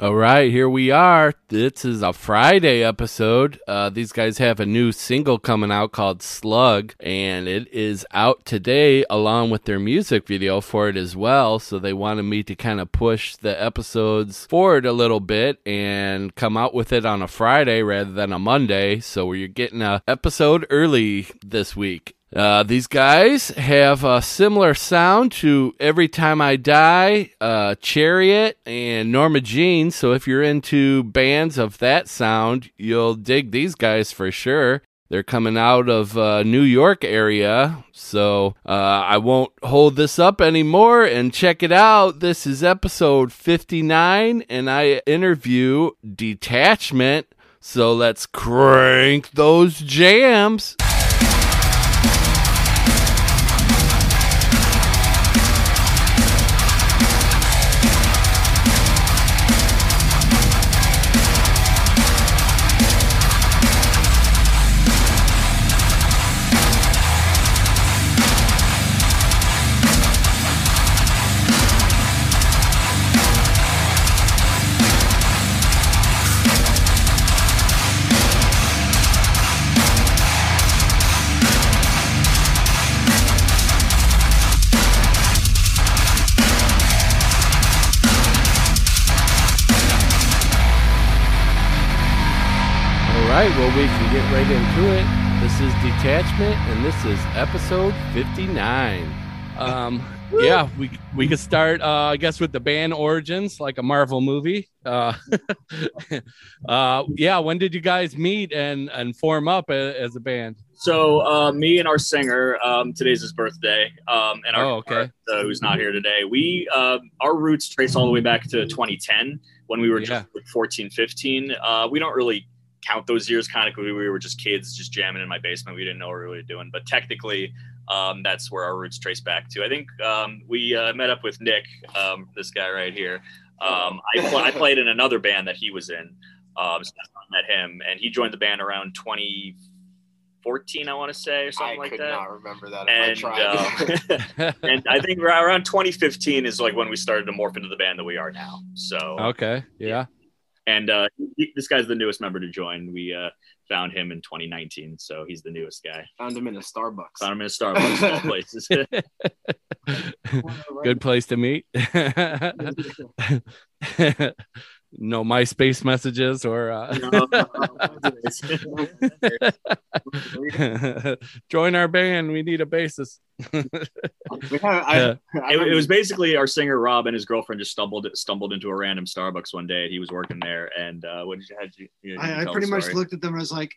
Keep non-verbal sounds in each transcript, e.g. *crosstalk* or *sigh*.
All right, here we are. This is a Friday episode. Uh, these guys have a new single coming out called Slug, and it is out today along with their music video for it as well. So they wanted me to kind of push the episodes forward a little bit and come out with it on a Friday rather than a Monday. So you're getting a episode early this week. Uh, these guys have a similar sound to Every Time I Die, uh, Chariot, and Norma Jean. So if you're into bands of that sound, you'll dig these guys for sure. They're coming out of uh, New York area, so uh, I won't hold this up anymore and check it out. This is episode 59, and I interview Detachment. So let's crank those jams. Right, well, we can get right into it. This is Detachment, and this is episode 59. Um, yeah, we we could start, uh, I guess, with the band origins, like a Marvel movie. Uh, *laughs* uh, yeah, when did you guys meet and and form up a, as a band? So uh, me and our singer, um, today's his birthday, um, and our Oh, okay. guitarist, uh, who's not here today. We uh, our roots trace all the way back to 2010 when we were Yeah. just like 14, 15. Uh, we don't really count those years kind of we were just kids just jamming in my basement. We didn't know what we were doing, but technically. Um, that's where our roots trace back to. I think um, we uh, met up with Nick, um, this guy right here. Um, I, pl- I played in another band that he was in. Um, so I met him, and he joined the band around 2014, I want to say, or something I like that. I could not remember that and I tried. uh, *laughs* and I think around 2015 is like when we started to morph into the band that we are now. So, Okay, yeah. And uh, he- this guy's the newest member to join. We uh, found him in 2019, so he's the newest guy. Found him in a Starbucks. Found him in a Starbucks of all *laughs* places. *laughs* Good place to meet. *laughs* no MySpace messages or uh... join our band. We need a bassist. *laughs* We I- Yeah. I it, it was basically our singer Rob and his girlfriend just stumbled stumbled into a random Starbucks one day. He was working there, and uh, what did you had you? you I, I pretty much looked at them and was like,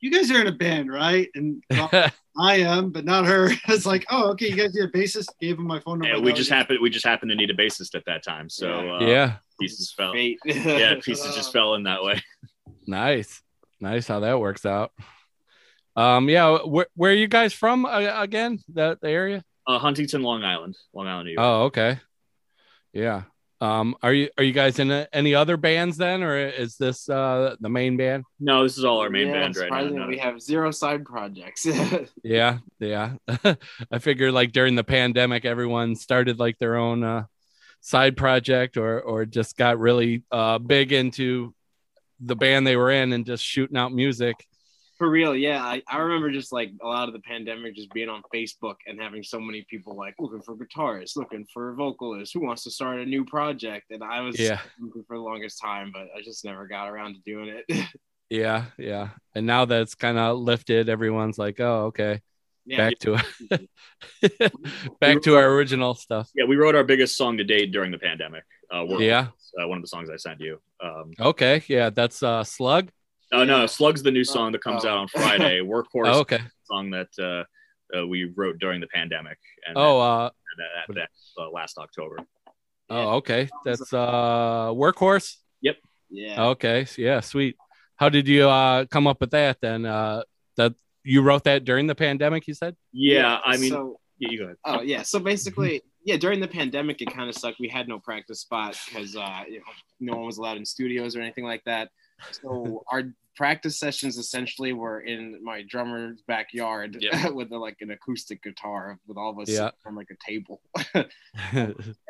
"You guys are in a band, right?" And well, *laughs* I am, but not her. *laughs* It's like, "Oh, okay, you guys need a bassist." Gave him my phone number. And we just happened we just happened to need a bassist at that time, so uh, yeah, pieces fell. Yeah, pieces just fell in that way. nice, nice how that works out. Um, yeah, where where are you guys from uh, again? The, the area? Uh, Huntington, Long Island, Long Island, New York. Oh, okay. Yeah. Um, are you are you guys in a, any other bands then, or is this uh the main band? no, this is all our main Yeah, band right now. surprisingly, We have zero side projects. *laughs* Yeah, yeah. *laughs* I figure like during the pandemic, everyone started like their own uh, side project or or just got really uh, big into the band they were in and just shooting out music. For real, yeah. I, I remember just like a lot of the pandemic just being on Facebook and having so many people like looking for guitarists, looking for vocalists, who wants to start a new project. And I was Yeah. looking for the longest time, but I just never got around to doing it. *laughs* Yeah, yeah. And now that it's kind of lifted, everyone's like, "Oh, okay, yeah, back to it, *laughs* *laughs* back to our original stuff." Yeah, we wrote our biggest song to date during the pandemic. Uh, Yeah. Uh, one of the songs I sent you. Um, Okay, yeah. That's uh, Slug. Oh no, Slug's the new song that comes Oh. out on Friday. *laughs* Workhorse Oh, okay. song that uh, uh, we wrote during the pandemic. And Oh, uh, that, that, that, uh, last October. oh, okay. That's uh, Workhorse. Yep. Yeah. Okay, yeah, sweet. How did you uh come up with that then? Uh, that you wrote that during the pandemic, you said? Yeah, I mean, so, yeah, you go ahead. Oh yeah. So basically, *laughs* yeah, during the pandemic, it kind of sucked. We had no practice spot because uh, you know, no one was allowed in studios or anything like that. So *laughs* our practice sessions essentially were in my drummer's backyard Yeah. *laughs* with a, like an acoustic guitar with all of us Yeah. on like a table. *laughs* *laughs*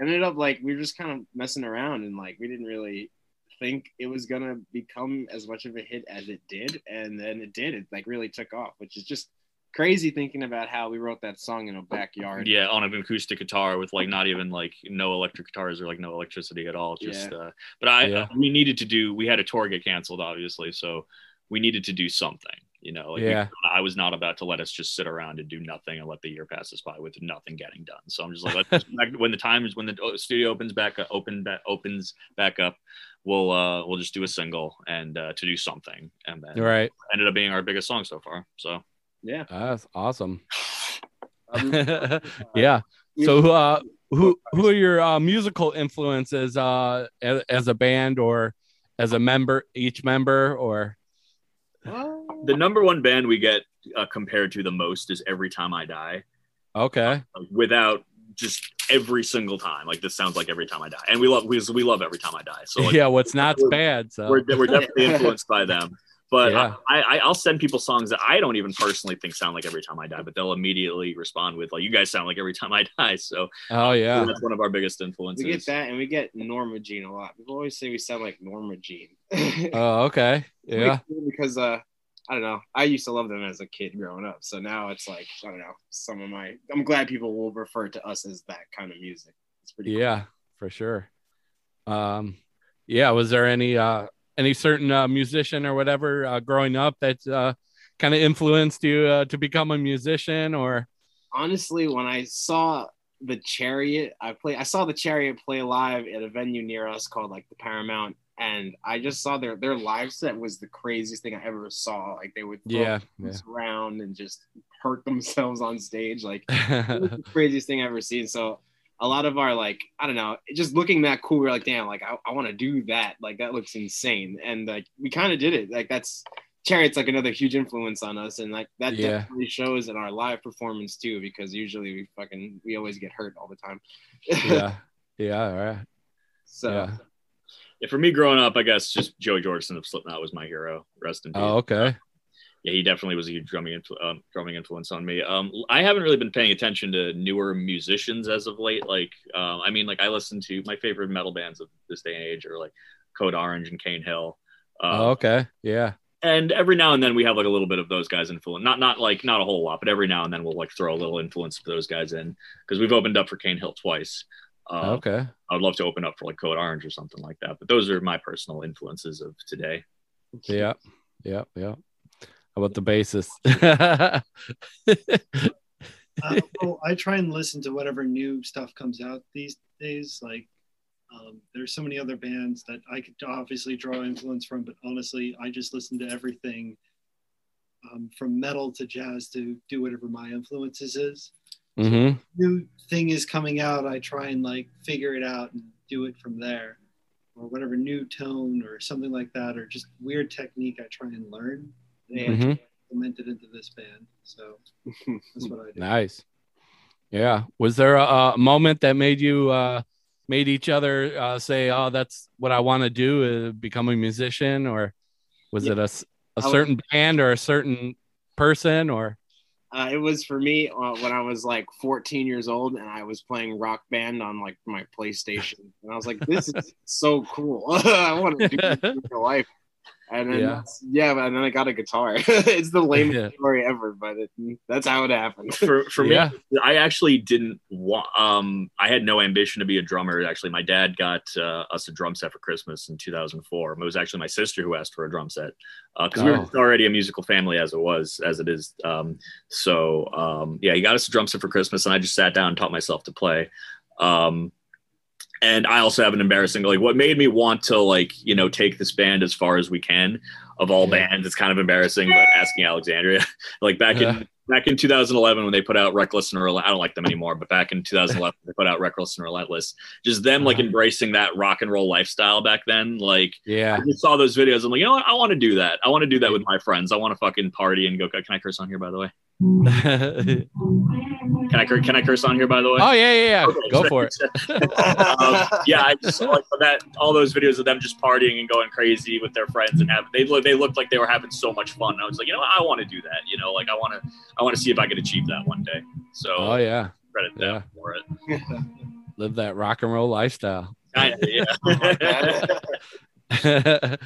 ended up like we were just kind of messing around and like we didn't really think it was gonna become as much of a hit as it did, and then it did. It like really took off, which is just crazy thinking about how we wrote that song in a backyard. Yeah, on an acoustic guitar with like not even like no electric guitars or like no electricity at all. Just, Yeah. uh, but I Yeah. we needed to do. We had a tour get canceled, obviously, so we needed to do something. You know, like we- Yeah. I was not about to let us just sit around and do nothing and let the year pass us by with nothing getting done. So I'm just like, let's *laughs* just when the time is when the uh, studio opens back up, open back, opens back up, we'll uh we'll just do a single and uh, to do something, and then Right. ended up being our biggest song so far. So yeah. That's awesome. *laughs* Um, *laughs* yeah. So uh who who are your uh, musical influences uh as, as a band or as a member each member or the number one band we get uh, compared to the most is Every Time I Die. okay. like, without just every single time. Like this sounds like every time I die, and we love we, we love every time I die. So like, *laughs* yeah, what's not bad. So we're we're definitely influenced by them. But Yeah. I, I I'll send people songs that I don't even personally think sound like every time I die, but they'll immediately respond with like you guys sound like every time I die. So oh yeah. that's one of our biggest influences. we get that, and we get Norma Jean a lot. People always say we sound like Norma Jean. *laughs* Oh okay. Yeah. because uh, I don't know. I used to love them as a kid growing up, so now it's like I don't know. Some of my, I'm glad people will refer to us as that kind of music. It's pretty. cool. Yeah, for sure. Um yeah, was there any uh any certain uh, musician or whatever uh, growing up that uh kind of influenced you uh, to become a musician or honestly, when I saw the Chariot, I play. I saw the Chariot play live at a venue near us called like the Paramount, and I just saw their their live set was the craziest thing I ever saw. Like they would throw yeah. things around and just hurt themselves on stage. Like *laughs* it was the craziest thing I've ever seen. So a lot of our like I don't know, just looking that cool, we are like, damn, like I, I want to do that. Like that looks insane, and like we kind of did it. Like that's Chariot's like another huge influence on us, and like that Yeah. definitely shows in our live performance too. Because usually we fucking we always get hurt all the time. yeah. *laughs* Yeah, all right. so Yeah. Yeah, for me growing up, I guess just Joey Jordison of Slipknot was my hero. Rest in oh, peace. Oh, okay. Yeah, he definitely was a huge drumming influ- um, drumming influence on me. Um, I haven't really been paying attention to newer musicians as of late. Like, um, I mean, like I listen to my favorite metal bands of this day and age are like Code Orange and Cane Hill. Um, Oh, okay. Yeah. And every now and then we have like a little bit of those guys influence. Not not like not a whole lot, but every now and then we'll like throw a little influence of those guys in because we've opened up for Cane Hill twice. Um, Okay. I would love to open up for like Code Orange or something like that. But those are my personal influences of today. Yeah. Yeah. Yeah. How about the bassist? *laughs* uh, well, I try and listen to whatever new stuff comes out these days. Like, um, there's so many other bands that I could obviously draw influence from, but honestly, I just listen to everything um, from metal to jazz to do whatever my influences is. hmm New thing is coming out, I try and like figure it out and do it from there, or whatever new tone or something like that, or just weird technique I try and learn and hmm implement it into this band. So that's what I *laughs* do. Nice. Yeah. Was there a, a moment that made you uh made each other uh say, "Oh, that's what I want to do, uh, become a musician," or was Yeah. it a, was- certain band or a certain person or? Uh, it was for me uh, when I was like 14 years old and I was playing Rock Band on like my PlayStation, and I was like, "This is so cool! *laughs* I want to do this in real life." And then Yeah. yeah, yeah, and then I got a guitar. *laughs* it's the lamest Yeah. story ever, but it, that's how it happened. for for Yeah. me i actually didn't want um i had no ambition to be a drummer actually my dad got uh, us a drum set for christmas in 2004 it was actually my sister who asked for a drum set because we Oh. were already a musical family as it was as it is um so um yeah he got us a drum set for christmas and i just sat down and taught myself to play um and I also have an embarrassing like what made me want to like you know take this band as far as we can of all Yeah. bands. It's kind of embarrassing, but asking Alexandria *laughs* like back Yeah. in back in 2011 when they put out Reckless and Relent, I don't like them anymore, but back in 2011 they put out Reckless and Relentless. Just them like Uh-huh. embracing that rock and roll lifestyle back then. Like Yeah. I just saw those videos. I'm like, you know what? I want to do that. I want to do that with my friends. I want to fucking party and go. Can I curse on here, by the way? Oh *laughs* Can I can I curse on here, by the way? Oh yeah, yeah, yeah. Okay, Go so- for *laughs* it. um, yeah, I just saw like that all those videos of them just partying and going crazy with their friends and have they look they looked like they were having so much fun. I was like, you know, what? I want to do that. You know, like I want to I want to see if I could achieve that one day. So Oh yeah. credit them Yeah. for it. *laughs* Live that rock and roll lifestyle. Kinda, yeah. *laughs*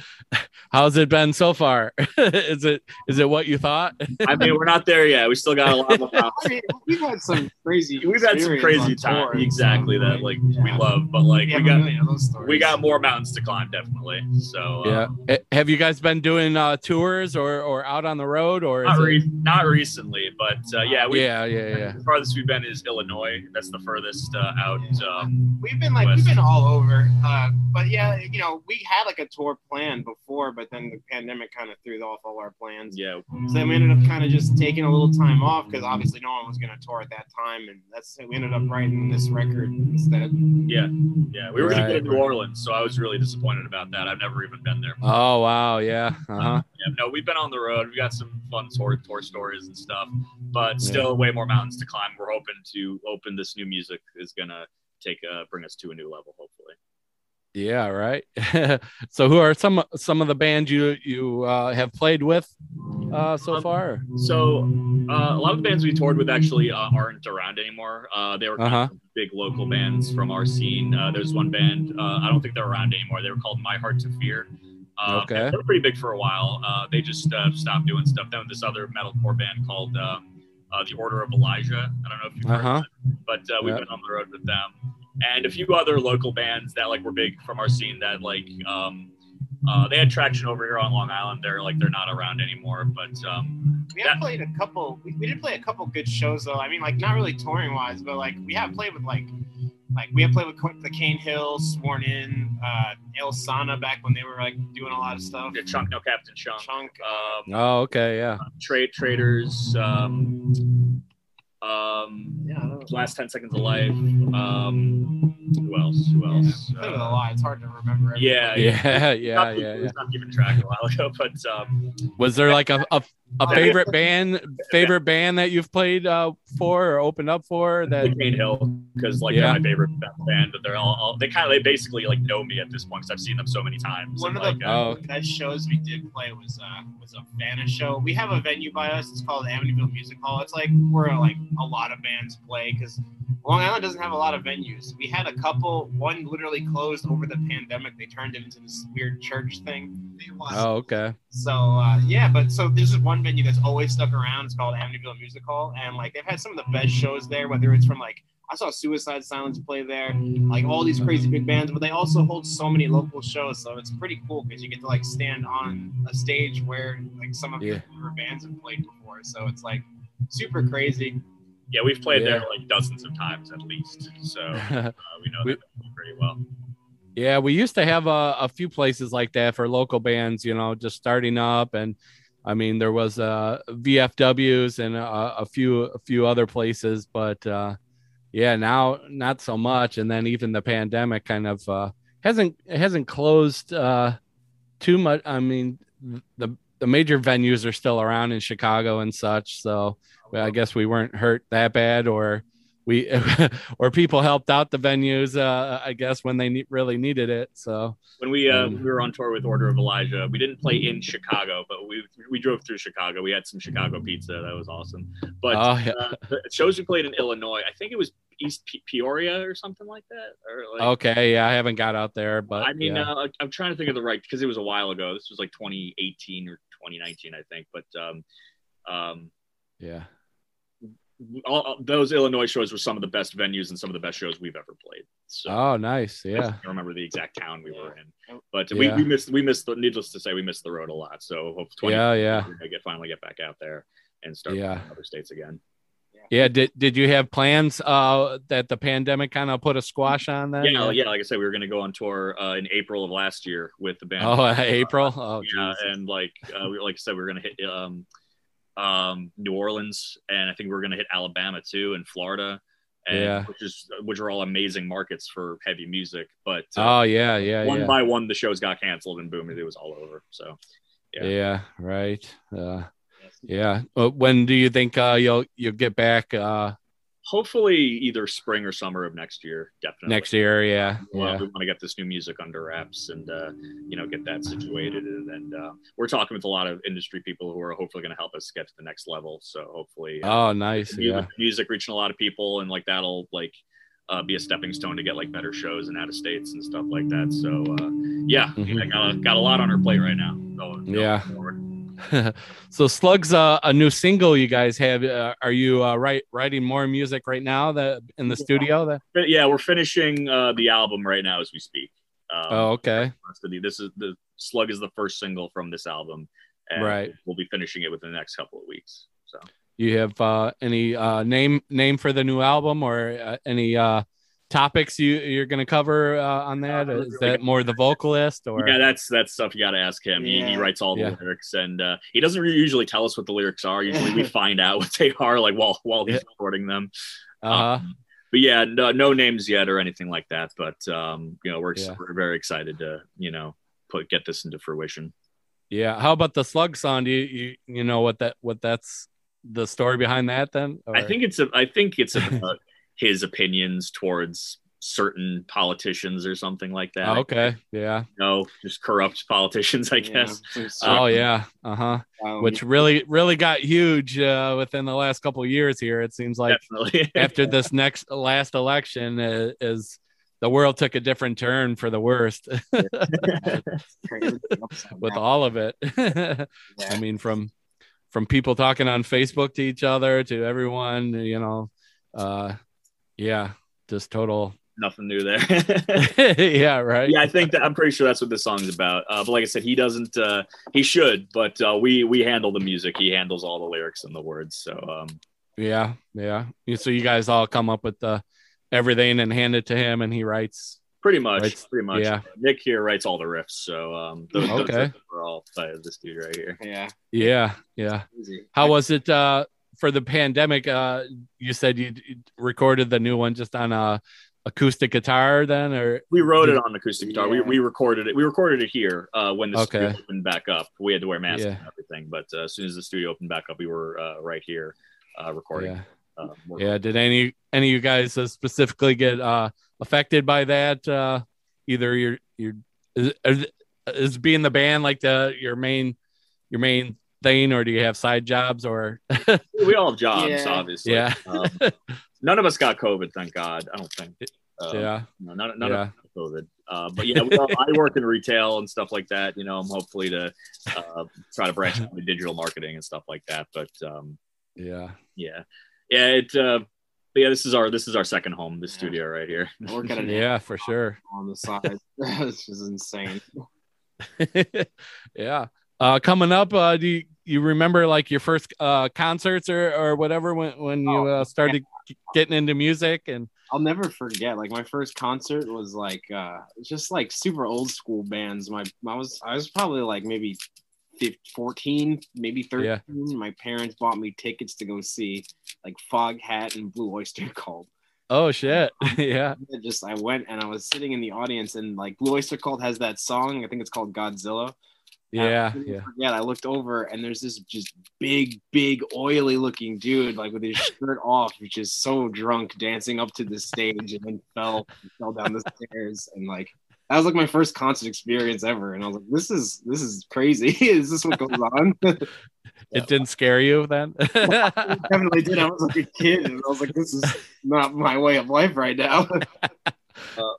How's it been so far? *laughs* is it is it what you thought? I mean, we're not there yet. We still got a lot of *laughs* I mean, we've had some crazy. We've had some crazy time. tour, Exactly so, that, like we love, but like We we got million of those stories. we got more mountains to climb, definitely. So uh, yeah. Eh, Have you guys been doing uh, tours or or out on the road or? Is not it- not recently, but uh, yeah, we. yeah, yeah, yeah. The farthest we've been is Illinois. That's the furthest uh, out. Um, We've been like West. we've been all over, uh, but yeah, you know, we had like a tour plan before, but then the pandemic kind of threw off all our plans. yeah, So then we ended up kind of just taking a little time off because obviously no one was going to tour at that time, and that's it. we ended up writing this record instead. yeah, yeah. We were gonna go to New Orleans, so I was really disappointed about that. I've never even been there. Oh wow, yeah. Uh-huh. Yeah, no, we've been on the road. We've got some fun tour tour stories and stuff, but still way more mountains to climb. We're hoping to open this new music is gonna take uh bring us to a new level, hopefully. Yeah, right. *laughs* so who are some some of the bands you you uh, have played with uh, so Um, far? So uh, a lot of the bands we toured with actually uh, aren't around anymore. Uh, they were kind Uh-huh. of big local bands from our scene. Uh, there's one band uh, I don't think they're around anymore. They were called My Heart to Fear. Uh, Okay. They were pretty big for a while. Uh, they just uh, stopped doing stuff. Then this other metalcore band called um, uh, the Order of Elijah. I don't know if you've heard Uh-huh. it, but uh, we've Yeah. been on the road with them and a few other local bands that like were big from our scene that like um, uh, they had traction over here on Long Island. They're like they're not around anymore, but um, We have That- played a couple. We, we did play a couple good shows though. I mean, like not really touring wise, but like we have played with like. Like we have played with Co- the Cane Hills, Sworn In, uh, Alesana back when they were like doing a lot of stuff. yeah, Chunk, no Captain Chunk. Chunk. Um, Oh, okay, yeah. trade traders um um Yeah, I don't know. last 10 seconds of life um who else who else Played with a Uh, lot. It's hard to remember. everything. yeah Yeah, yeah, Not- *laughs* yeah, yeah. not keeping track a while ago *laughs* but um Was there like a a, a *laughs* favorite band favorite band that you've played uh, for or opened up for the that? Cane Hill because like Yeah. they're my favorite band but they're all, all they kind of they basically like know me at this point because I've seen them so many times One and, of like, the uh, Oh, best shows we did play was uh was a Vanna show. We have a venue by us. It's called Amityville Music Hall. It's like where like a lot of bands play because Long Island doesn't have a lot of venues. We had a couple. One literally closed over the pandemic. They turned it into this weird church thing. oh, okay. So uh, yeah, but so this is one venue that's always stuck around. It's called Amityville Music Hall, and like they've had some of the best shows there. Whether it's from like I saw Suicide Silence play there, like all these crazy big bands, but they also hold so many local shows. So it's pretty cool because you get to like stand on a stage where like some of your Yeah. favorite bands have played before. So it's like super crazy. Yeah we've played Yeah. there like dozens of times at least so *laughs* uh, we know We- that pretty well Yeah, we used to have a, a few places like that for local bands, you know, just starting up, and I mean there was uh, VFWs and a, a few a few other places, but uh, yeah, now not so much. And then even the pandemic kind of uh, hasn't hasn't closed uh, too much. I mean the the major venues are still around in Chicago and such, so well, I guess we weren't hurt that bad, or we *laughs* or people helped out the venues. Uh, I guess when they ne- really needed it. So when we uh, Um, we were on tour with Order of Elijah, we didn't play in Chicago, but we we drove through Chicago. We had some Chicago pizza. That was awesome. But oh yeah, uh, the shows we played in Illinois, I think it was East Pe- Peoria or something like that. Or like, okay, yeah, I haven't got out there, but I mean, yeah. uh, I'm trying to think of the right because it was a while ago. This was like 2018 or 2019, I think. But um, um, yeah. All, all- those Illinois shows were some of the best venues and some of the best shows we've ever played. So Oh, nice. Yeah. I can't remember the exact town we were in, but we, Yeah. we missed we missed the needless to say we missed the road a lot. So hopefully Yeah, yeah. we're get finally get back out there and start Yeah. in other states again. Yeah. Did Did you have plans uh, that the pandemic kind of put a squash on that? Yeah, yeah. Like I said, we were gonna go on tour uh, in April of last year with the band. Oh, *laughs* April. Oh, yeah, Jesus. and like uh, we like I said, we were gonna hit um, um, New Orleans, and I think we're gonna hit Alabama too, and Florida, and Yeah. which is which are all amazing markets for heavy music. But uh, Oh, yeah, yeah, one yeah. by one, the shows got canceled, and boom, it was all over. So yeah. yeah. right. Uh, yeah. When do you think uh, you'll you'll get back uh, hopefully either spring or summer of next year. Definitely next year? Yeah. Well, Yeah. we want to get this new music under wraps and uh, you know get that situated, and, and uh, we're talking with a lot of industry people who are hopefully going to help us get to the next level. So hopefully, uh, Oh, nice. mu- Yeah. music reaching a lot of people, and like that'll like uh, be a stepping stone to get like better shows and out of states and stuff like that. So uh, yeah, Mhm. I got a, got a lot on her plate right now. Going Yeah. *laughs* so Slug's uh, a new single you guys have. Uh, are you uh, write, writing more music right now that in the studio? That yeah, we're finishing uh, the album right now as we speak. Um, oh okay rest of the- This is the Slug is the first single from this album, and Right. we'll be finishing it within the next couple of weeks. So you have uh, any uh, name name for the new album or uh, any uh, topics you you're gonna cover uh, on that? Uh, Is that more the vocalist or yeah, that's that's stuff you got to ask him. He, he writes all the Yeah. lyrics, and uh, he doesn't re- usually tell us what the lyrics are. Usually, we *laughs* find out what they are like while while he's Yeah. recording them. uh Um, but yeah, no, no names yet or anything like that. But um, you know, we're Yeah. we're very excited to you know put get this into fruition. yeah? How about the Slug song? Do you you, you know what that what that's the story behind that then? I think it's a, I think it's about his opinions towards certain politicians or something like that. Oh, okay. Yeah. No, just corrupt politicians, I guess. *laughs* some sort oh of, yeah. Uh-huh. Um, which really really got huge uh, within the last couple of years here it seems like. Definitely. *laughs* after this next last election uh, is the world took a different turn for the worst. *laughs* With all of it. I mean from from people talking on facebook to each other to everyone you know uh yeah just total Nothing new there. *laughs* yeah right yeah, I think that I'm pretty sure that's what this song's about. Uh, but like I said, he doesn't. Uh, he should, but uh, we we handle the music. He handles all the lyrics and the words. So um, yeah yeah so you guys all come up with the everything and hand it to him and he writes pretty much, Right. pretty much. Yeah. Nick here writes all the riffs. So um, those, those Okay. are all by this dude right here. *laughs* yeah yeah yeah Easy. How was it uh, for the pandemic? Uh, you said you recorded the new one just on a acoustic guitar, then, or We wrote it on acoustic guitar. We, Yeah. we recorded it. We recorded it here uh, when the Okay. studio opened back up. We had to wear masks Yeah. and everything, but uh, as soon as the studio opened back up, we were uh, right here uh, recording. yeah, Uh, yeah? Did any any of you guys uh, specifically get uh, affected by that? Uh, either your your is- is being the band like the your main your main thing, or do you have side jobs? Or *laughs* We all have jobs, Yeah. obviously. Yeah. Um, none of us got COVID, thank God. I don't think. Uh, yeah, No, none, none Yeah. of us got COVID. Uh, but yeah, we all, I work in retail and stuff like that. You know, I'm hopefully to uh, try to branch out into digital marketing and stuff like that. But um, yeah, yeah, yeah, it. Uh, but yeah, this is our this is our second home, this Yeah. studio right here. I work at an *laughs* yeah, for sure. on the side. *laughs* this is insane. yeah. Uh, coming up, uh, do you, you remember like your first uh, concerts or, or whatever when, when you Oh, uh, started getting into music and I'll never forget. Like my first concert was like uh just like super old school bands. My I was I was probably like maybe 15, 14, maybe 13. Yeah. My parents bought me tickets to go see like Foghat and Blue Oyster *laughs* Cult. oh shit, *laughs* yeah, I just I went and I was sitting in the audience and like Blue Oyster Cult has that song. I think it's called Godzilla. Yeah, I'll yeah, forget, I looked over and there's this just big, big, oily looking dude, like with his shirt off, which is so drunk, dancing up to the stage and then fell, fell down the stairs. And like, that was like my first concert experience ever. And I was like, this is, this is crazy. *laughs* is this what goes on? *laughs* It didn't scare you then. *laughs* Definitely did. I was like a kid and I was like, this is not my way of life right now.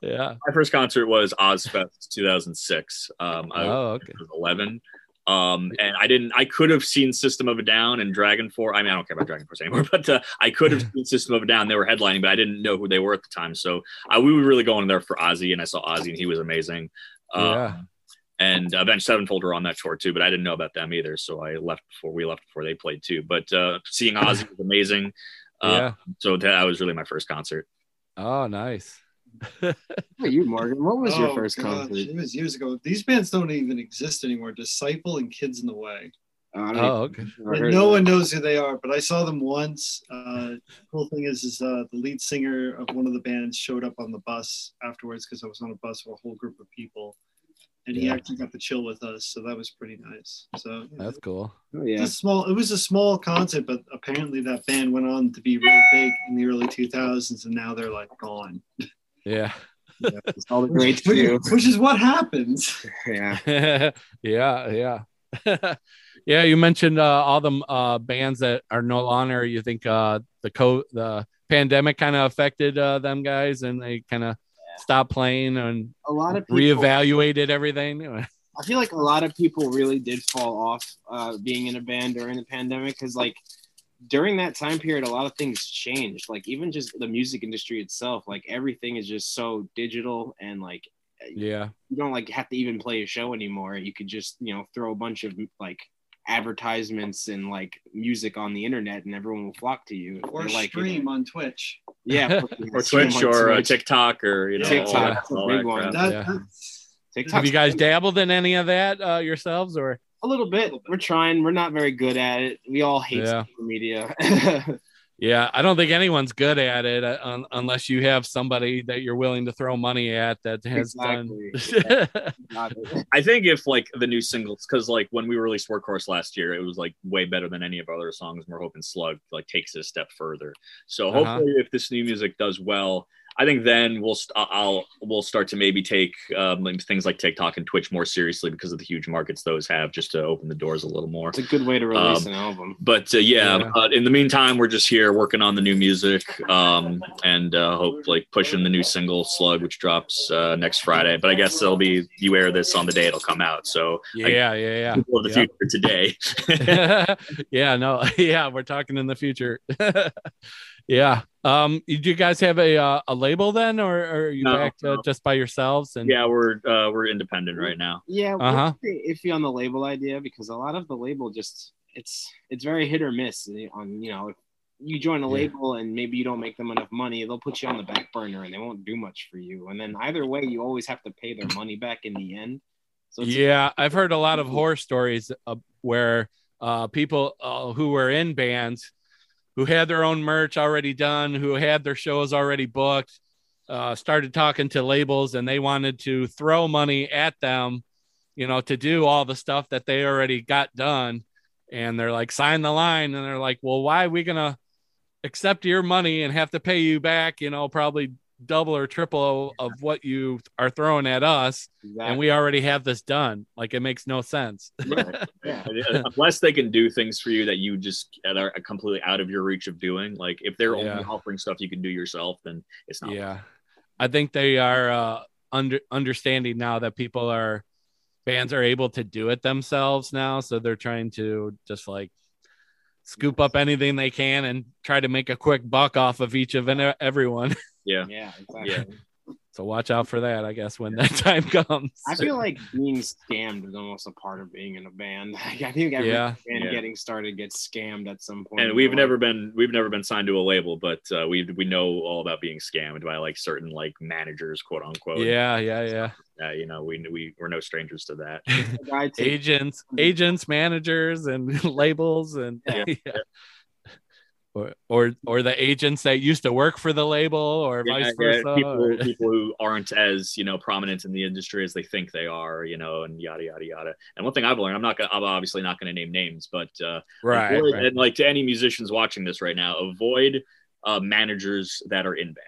Yeah. My first concert was Ozzfest 2006. Um, I Oh, okay. was 11. Um, and I didn't, I could have seen System of a Down and DragonForce. I mean, I don't care about DragonForce anymore, *laughs* but uh, I could have *laughs* seen System of a Down. They were headlining, but I didn't know who they were at the time. So I, we were really going there for Ozzy, and I saw Ozzy, and he was amazing. Um, Yeah. And Avenged Sevenfold were on that tour too, but I didn't know about them either. So I left before we left before they played too. But uh, seeing Ozzy was amazing. Uh, yeah. So that was really my first concert. Oh, nice. What you, Morgan? What was your Oh, first gosh, concert? It was years ago. These bands don't even exist anymore. Disciple and Kids in the Way. Uh, Oh, okay. never And heard no one knows who they are, but I saw them once. Uh, cool thing is, is uh, the lead singer of one of the bands showed up on the bus afterwards because I was on a bus with a whole group of people, and he Yeah. actually got to chill with us, so that was pretty nice. So yeah, That's cool. it. Oh, it's yeah. a small. It was a small concert, but apparently that band went on to be really big in the early 2000s, and now they're like gone. *laughs* Yeah. yeah. It's all the greats *laughs* Which, do. which is what happens. *laughs* *laughs* Yeah. yeah, yeah. yeah, you mentioned uh, all the uh, bands that are no longer. You think uh, the co the pandemic kind of affected uh, them guys, and they kind of stopped playing and A lot of people, reevaluated everything. I feel like a lot of people really did fall off uh, being in a band during the pandemic because, like, during that time period, a lot of things changed. Like, even just the music industry itself, like, everything is just so digital and, like, yeah, you don't like have to even play a show anymore. You could just, you know, throw a bunch of like advertisements and like music on the internet and everyone will flock to you. Or they like it. stream on Twitch. Yeah. *laughs* or Twitch or uh, Twitch. TikTok or you know TikTok, all that- that's a all big that one. That, Yeah. that's- TikTok's have you guys dabbled in any of that uh, yourselves or? A little bit. We're trying. We're not very good at it. We all hate Yeah. social media. *laughs* Yeah, I don't think anyone's good at it uh, un- unless you have somebody that you're willing to throw money at that has Exactly. *laughs* done. Not. *laughs* I think if like the new singles, because like when we released Workhorse last year, it was like way better than any of our other songs. And we're hoping Slug like takes it a step further. So Uh-huh. hopefully, if this new music does well, I think then we'll st- I'll we'll start to maybe take um, things like TikTok and Twitch more seriously because of the huge markets those have, just to open the doors a little more. It's a good way to release Um, an album. But uh, yeah, Yeah. But in the meantime, we're just here working on the new music um, and uh, hope like pushing the new single Slug, which drops uh, next Friday. But I guess it'll be you air this on the day it'll come out. So yeah, yeah, people of the Yeah. future today. yeah. *laughs* yeah, no, *laughs* yeah, we're talking in the future. *laughs* yeah. Um, do you guys have a uh, a label then, or, or are you No, back to no. just by yourselves? And yeah, we're uh, we're independent right now. Yeah, we're Uh-huh. pretty iffy on the label idea because a lot of the label just it's it's very hit or miss on you know if you join a Yeah. label and maybe you don't make them enough money they'll put you on the back burner and they won't do much for you and then either way you always have to pay their money back in the end so it's yeah, I've heard a lot of *laughs* horror stories uh, where uh, people uh, who were in bands who had their own merch already done, who had their shows already booked, uh, started talking to labels and they wanted to throw money at them, you know, to do all the stuff that they already got done. And they're like, sign the line. And they're like, well, why are we going to accept your money and have to pay you back, you know, probably double or triple of what you are throwing at us? and we already have this done. Like it makes no sense. Yeah. *laughs* Unless they can do things for you that you just that are completely out of your reach of doing. Like if they're Yeah. only offering stuff you can do yourself, then it's not. yeah, I think they are uh, under understanding now that people are fans are able to do it themselves now, so they're trying to just like scoop up anything they can and try to make a quick buck off of each of and everyone. *laughs* Yeah. yeah exactly Yeah. so watch out for that, I guess, when that time *laughs* comes. I feel like being scammed is almost a part of being in a band. *laughs* I think every Yeah. band Yeah. getting started gets scammed at some point. And we've never life. been we've never been signed to a label, but uh, we we know all about being scammed by like certain like managers, quote unquote. yeah, yeah, yeah. Uh, you know, we we we're no strangers to that. *laughs* The guy takes- agents, agents, managers, and labels, and Yeah. Yeah. or or or the agents that used to work for the label, or Yeah, vice yeah, versa. people or- people who aren't as you know prominent in the industry as they think they are, you know, and yada yada yada. And one thing I've learned, I'm not gonna, I'm obviously not going to name names, but uh, right, avoid- right. and like to any musicians watching this right now, avoid uh, managers that are in bands.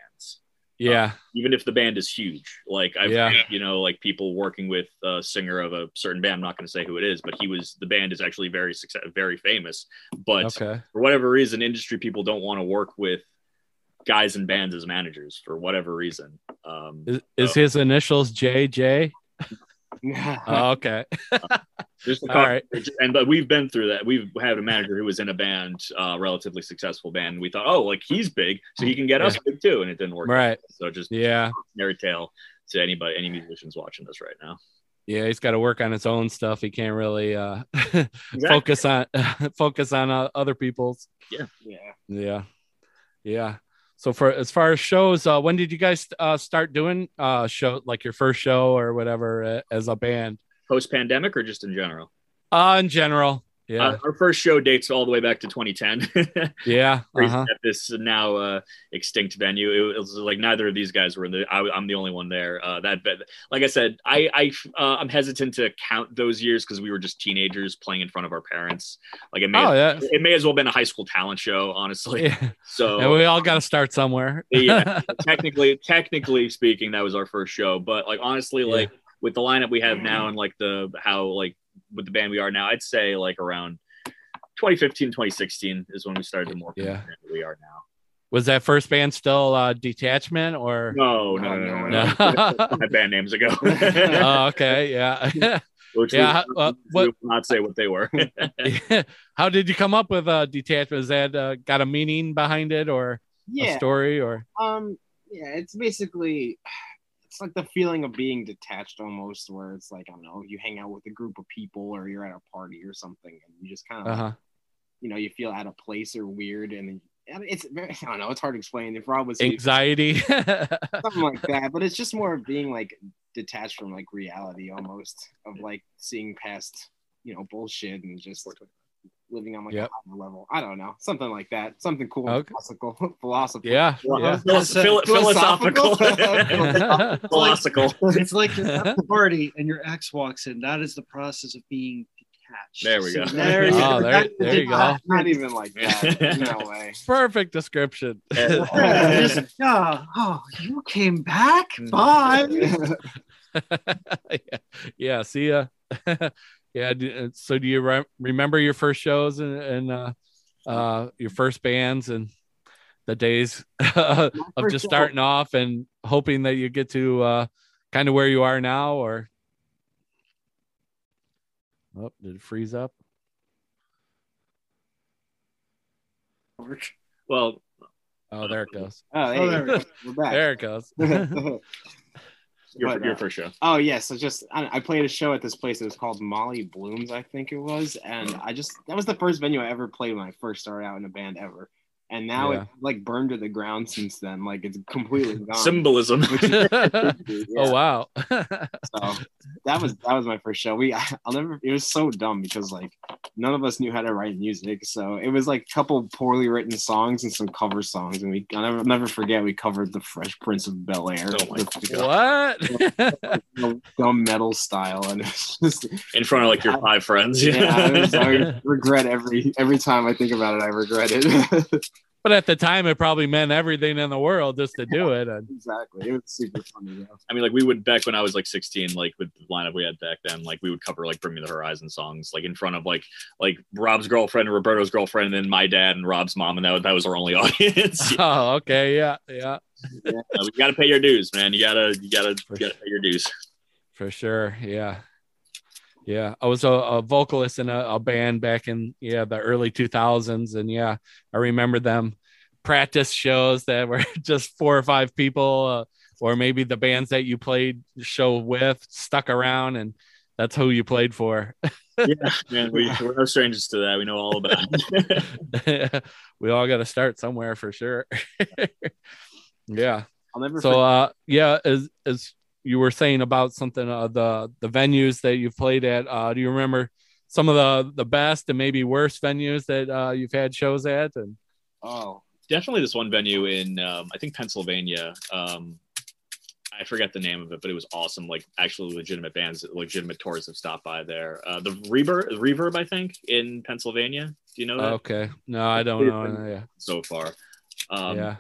Yeah, even if the band is huge. Like I've Yeah. you know like people working with a singer of a certain band. I'm not going to say who it is, but he was the band is actually very success, very famous. But okay, for whatever reason, industry people don't want to work with guys and bands as managers for whatever reason. Um, is, is his initials JJ? *laughs* Oh, okay, *laughs* just all right, and but we've been through that. We've had a manager who was in a band, uh, relatively successful band. We thought, oh, like he's big, so he can get us big too, and it didn't work. out. right, So just yeah, cautionary tale to anybody, any musicians watching this right now. yeah. He's got to work on his own stuff. He can't really uh, *laughs* Exactly. focus on *laughs* focus on uh, other people's. Yeah. yeah. Yeah, yeah. So for as far as shows, uh, when did you guys uh, start doing uh, show like your first show or whatever uh, as a band? Post pandemic or just in general? Uh, in general, yeah, Uh, our first show dates all the way back to 2010. *laughs* yeah, uh-huh. At this now uh, extinct venue, it was like neither of these guys were in the. I, am the only one there. Uh, that, but like I said, I, I, uh, I'm hesitant to count those years because we were just teenagers playing in front of our parents. Like it may, Oh yeah, it may as well have been a high school talent show, honestly. yeah. *laughs* So And we all got to start somewhere. *laughs* Yeah. technically, technically speaking, that was our first show. But like honestly, like with the lineup we have now and like the how like with the band we are now, I'd say like around 2015, 2016 is when we started to more Yeah. we are now. Was that first band still uh, Detachment or? No, no, no, no. no, No. *laughs* My band names ago. *laughs* oh, okay, yeah. *laughs* Which Yeah, we, uh, we what- will not say what they were. How did you come up with uh, Detachment? Is that uh, got a meaning behind it or a story or? Um. Yeah. It's basically. It's like the feeling of being detached almost, where it's like I don't know, you hang out with a group of people or you're at a party or something, and you just kind of Uh huh. you know you feel out of place or weird, and then it's very *laughs* I don't know, it's hard to explain. If Rob was here, Anxiety. *laughs* something like that, but it's just more of being like detached from like reality almost of like seeing past you know bullshit and just living on like Yep. a higher level. I don't know, something like that, something cool, Okay. philosophical, *laughs* philosophical. yeah. *laughs* Yeah. Philo- *laughs* philosophical. Philosophical. philosophical. It's like you're at the party and your ex walks in. That is the process of being detached. There we go. there you Oh, go. there- there you go. Not, not even like that. No way. Perfect description. Just, yeah. Oh, you came back? Hmm. Bye. yeah. yeah. See ya. Yeah. uh, So do you re- remember your first shows and, and uh, uh, your first bands and the days *laughs* of first just show- starting off and hoping that you get to uh, kind of where you are now or? Oh, did it freeze up? well, Oh, there it goes. Oh, hey, Oh, there we go. we're back. There it goes. *laughs* *laughs* your, But, your uh, first show. Oh yeah, so just I, I played a show at this place. It was called Molly Blooms, I think it was, and I just that was the first venue I ever played when I first started out in a band ever. And now Yeah. it's like burned to the ground since then. Like it's completely *laughs* gone. Symbolism. *laughs* oh Yeah, wow. *laughs* so that was that was my first show. We I'll never. It was so dumb because like none of us knew how to write music, so it was like a couple poorly written songs and some cover songs. And we I'll never I'll never forget we covered the Fresh Prince of Bel Air, Oh what? dumb metal style, and it's just In front of like your five friends. yeah, I, was- I regret every every time I think about it. I regret it. But at the time, it probably meant everything in the world just to do it. And exactly, it was super funny though. I mean, like we would back when I was like 16, like with the lineup we had back then, like we would cover like Bring Me the Horizon songs, like in front of like like Rob's girlfriend, and Roberto's girlfriend, and then my dad and Rob's mom, and that was, that was our only *laughs* audience. *laughs* oh, okay, yeah, yeah, Uh, you got to pay your dues, man. You gotta you gotta you gotta pay your dues. for sure, yeah, yeah. I was a, a vocalist in a, a band back in yeah the early two thousands, and yeah, I remember them practice shows that were *laughs* just four or five people, uh, or maybe the bands that you played show with stuck around, and that's who you played for. Yeah, *laughs* man, we, we're no strangers to that. We know all about it. *laughs* we all got to start somewhere for sure. yeah. I'll never. So uh yeah, as as you were saying about something uh the the venues that you've played at, uh do you remember some of the the best and maybe worst venues that uh you've had shows at and oh, Definitely this one venue in um, I think Pennsylvania. Um, I forget the name of it, but it was awesome. Like actually legitimate bands, legitimate tours have stopped by there. Uh, the Reverb, Reverb, I think, in Pennsylvania. Do you know that? okay. No, I don't know. Yeah. So far, um, yeah.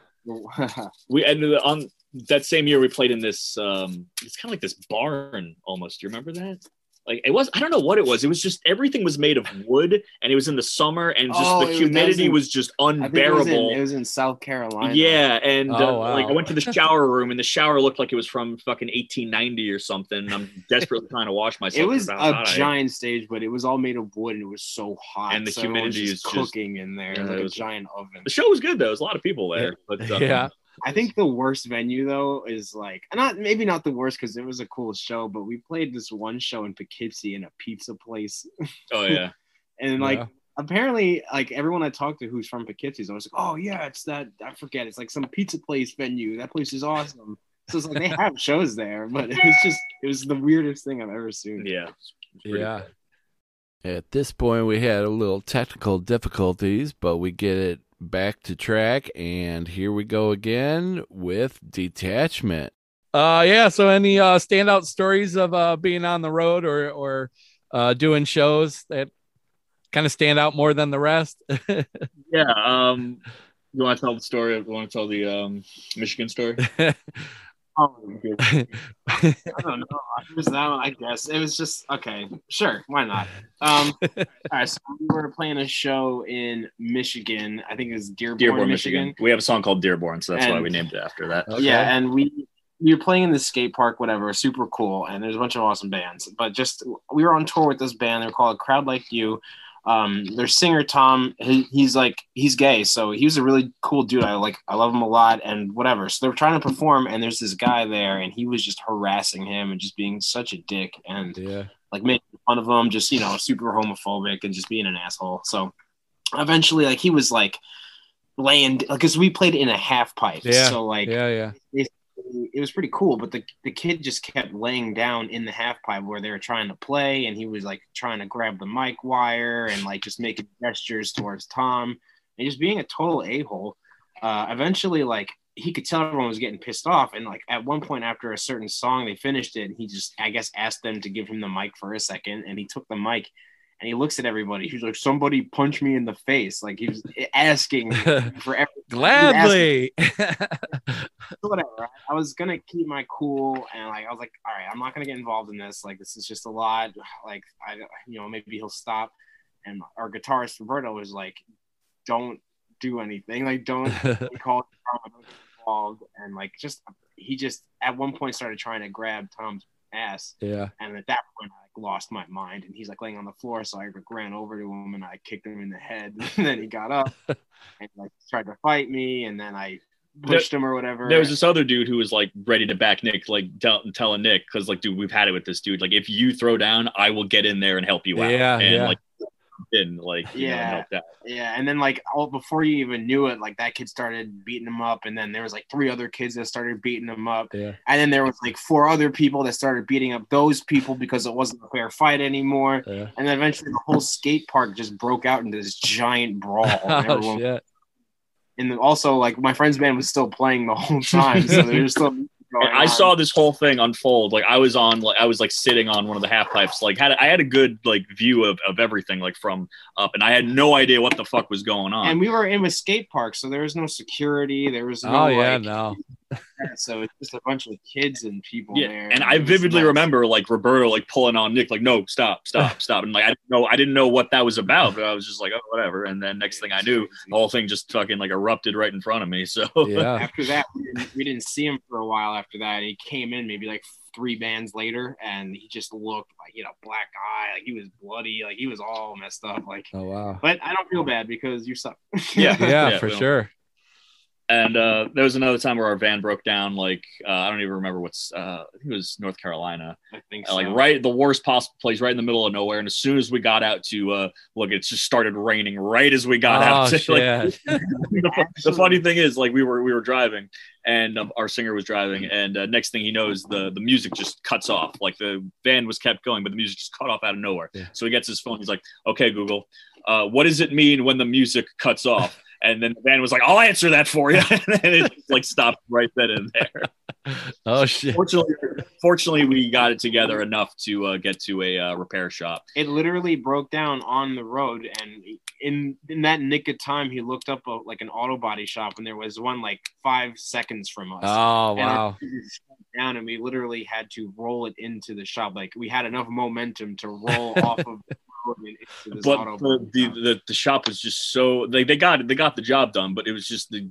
We and on that same year we played in this. Um, it's kind of like this barn almost. Do you remember that? Like it was, I don't know what it was. It was just everything was made of wood, and it was in the summer, and just Oh, the humidity was in- was just I think it was, in, unbearable. it was in South Carolina. Yeah, and uh, Oh, wow. like I went to the *laughs* shower room, and the shower looked like it was from fucking 1890 or something. I'm desperately trying to wash myself. It was a hot I giant stage, but it was all made of wood and it was so hot. And the so it was humidity just is just- cooking in there Yeah, like it a giant oven. The show was good though. There's a lot of people there, but um, Yeah. I think the worst venue though is like not maybe not the worst because it was a cool show, but we played this one show in Poughkeepsie in a pizza place, Oh *laughs* yeah, and like Yeah. apparently like everyone I talked to who's from Poughkeepsie is always like, oh yeah, it's that I forget it's like some pizza place venue. That place is awesome. So it's like they have shows there, but it was just it was the weirdest thing I've ever seen. yeah, It's pretty Yeah. At this point, we had a little technical difficulties, but we get it back to track, and here we go again with detachment. Uh yeah, so any uh standout stories of uh being on the road or or uh doing shows that kind of stand out more than the rest? *laughs* yeah. Um, you want to tell the story? You want to tell the um Michigan story? *laughs* Oh, *laughs* I don't know. It was that one, I guess. It was just okay. Sure, why not? Um, *laughs* all right. So we were playing a show in Michigan. I think it was Dearborn, Dearborn, Michigan. Michigan. We have a song called Dearborn, so that's why we named it after that. Okay. Yeah, and we we were playing in the skate park, whatever, super cool, and there's a bunch of awesome bands. But just we were on tour with this band. They're called Crowd Like You. Um, their singer Tom, he, he's like he's gay, so he was a really cool dude. I like I love him a lot, and whatever. So they're trying to perform, and there's this guy there, and he was just harassing him and just being such a dick, and Yeah. like making fun of him, just you know, super homophobic and just being an asshole. So eventually, like he was like laying because we played in a half pipe, Yeah, so like Yeah. Yeah. It was pretty cool. But the the kid just kept laying down in the half pipe where they were trying to play, and he was like trying to grab the mic wire and like just making gestures towards Tom and just being a total a hole. Uh, eventually, like he could tell everyone was getting pissed off, and like at one point after a certain song, they finished it, and he just I guess asked them to give him the mic for a second, and he took the mic. And he looks at everybody. He's like, "Somebody punch me in the face!" Like he was asking *laughs* for every Gladly. whatever. I was gonna keep my cool, and like I was like, all right, I'm not gonna get involved in this. Like this is just a lot. Like I, you know, maybe he'll stop. And our guitarist Roberto was like, don't do anything. Like don't *laughs* call Tom, involved. And like just he just at one point started trying to grab Tom's ass, yeah. and at that point lost my mind. And he's like laying on the floor, so I ran over to him and I kicked him in the head. *laughs* And then he got up *laughs* and like tried to fight me, and then I pushed him or whatever. There was this other dude who was like ready to back Nick, like tell, telling Nick, because like, dude, we've had it with this dude. Like, if you throw down, I will get in there and help you out. Yeah, and yeah. like, in like, you know, Yeah. help out. Yeah, and then like all before you even knew it, like that kid started beating him up, and then there was like three other kids that started beating him up, Yeah. and then there was like four other people that started beating up those people because it wasn't a fair fight anymore, Yeah. and then eventually the whole skate park just broke out into this giant brawl. And, *laughs* Oh, everyone, shit. and also like my friend's band was still playing the whole time, so there was still. Going I on. saw this whole thing unfold. Like I was on, like I was like sitting on one of the half pipes. Like had I had a good like view of, of everything like from up, and I had no idea what the fuck was going on. And we were in a skate park, so there was no security. There was oh, no Oh yeah, like, no. So it's just a bunch of kids and people yeah, there. and I vividly nuts. remember like Roberto like pulling on Nick, like no, stop, stop, *laughs* stop, and like I didn't know I didn't know what that was about, but I was just like, oh, whatever. And then next thing I knew, the whole thing just fucking like erupted right in front of me. So *laughs* Yeah. after that, we didn't, we didn't see him for a while after that. He came in maybe like three bands later, and he just looked like you know black eye, like he was bloody, like he was all messed up. Like, Oh wow. but I don't feel bad because you suck. Yeah. *laughs* Yeah, Yeah, for well. sure. And uh, there was another time where our van broke down. Like uh, I don't even remember what's. Uh, I think it was North Carolina. I think Uh, like right, the worst possible place, right in the middle of nowhere. And as soon as we got out to uh, look, it just started raining right as we got oh out. To, *laughs* like, *laughs* the, the funny thing is, like we were we were driving, and um, our singer was driving, and uh, next thing he knows, the the music just cuts off. Like the van was kept going, but the music just cut off out of nowhere. Yeah. So he gets his phone. He's like, "Okay, Google, uh, what does it mean when the music cuts off?" And then the van was like, "I'll answer that for you," *laughs* and it just, like stopped right then and there. *laughs* oh shit. Fortunately, fortunately, we got it together enough to uh, get to a uh, repair shop. it literally broke down on the road, and in in that nick of time, he looked up a, like an auto body shop, and there was one like five seconds from us. Oh wow. car just shut down and we literally had to roll it into the shop. Like we had enough momentum to roll *laughs* off of the into this but auto the, the, shop. the the shop was just so they, they got they got the job done but it was just the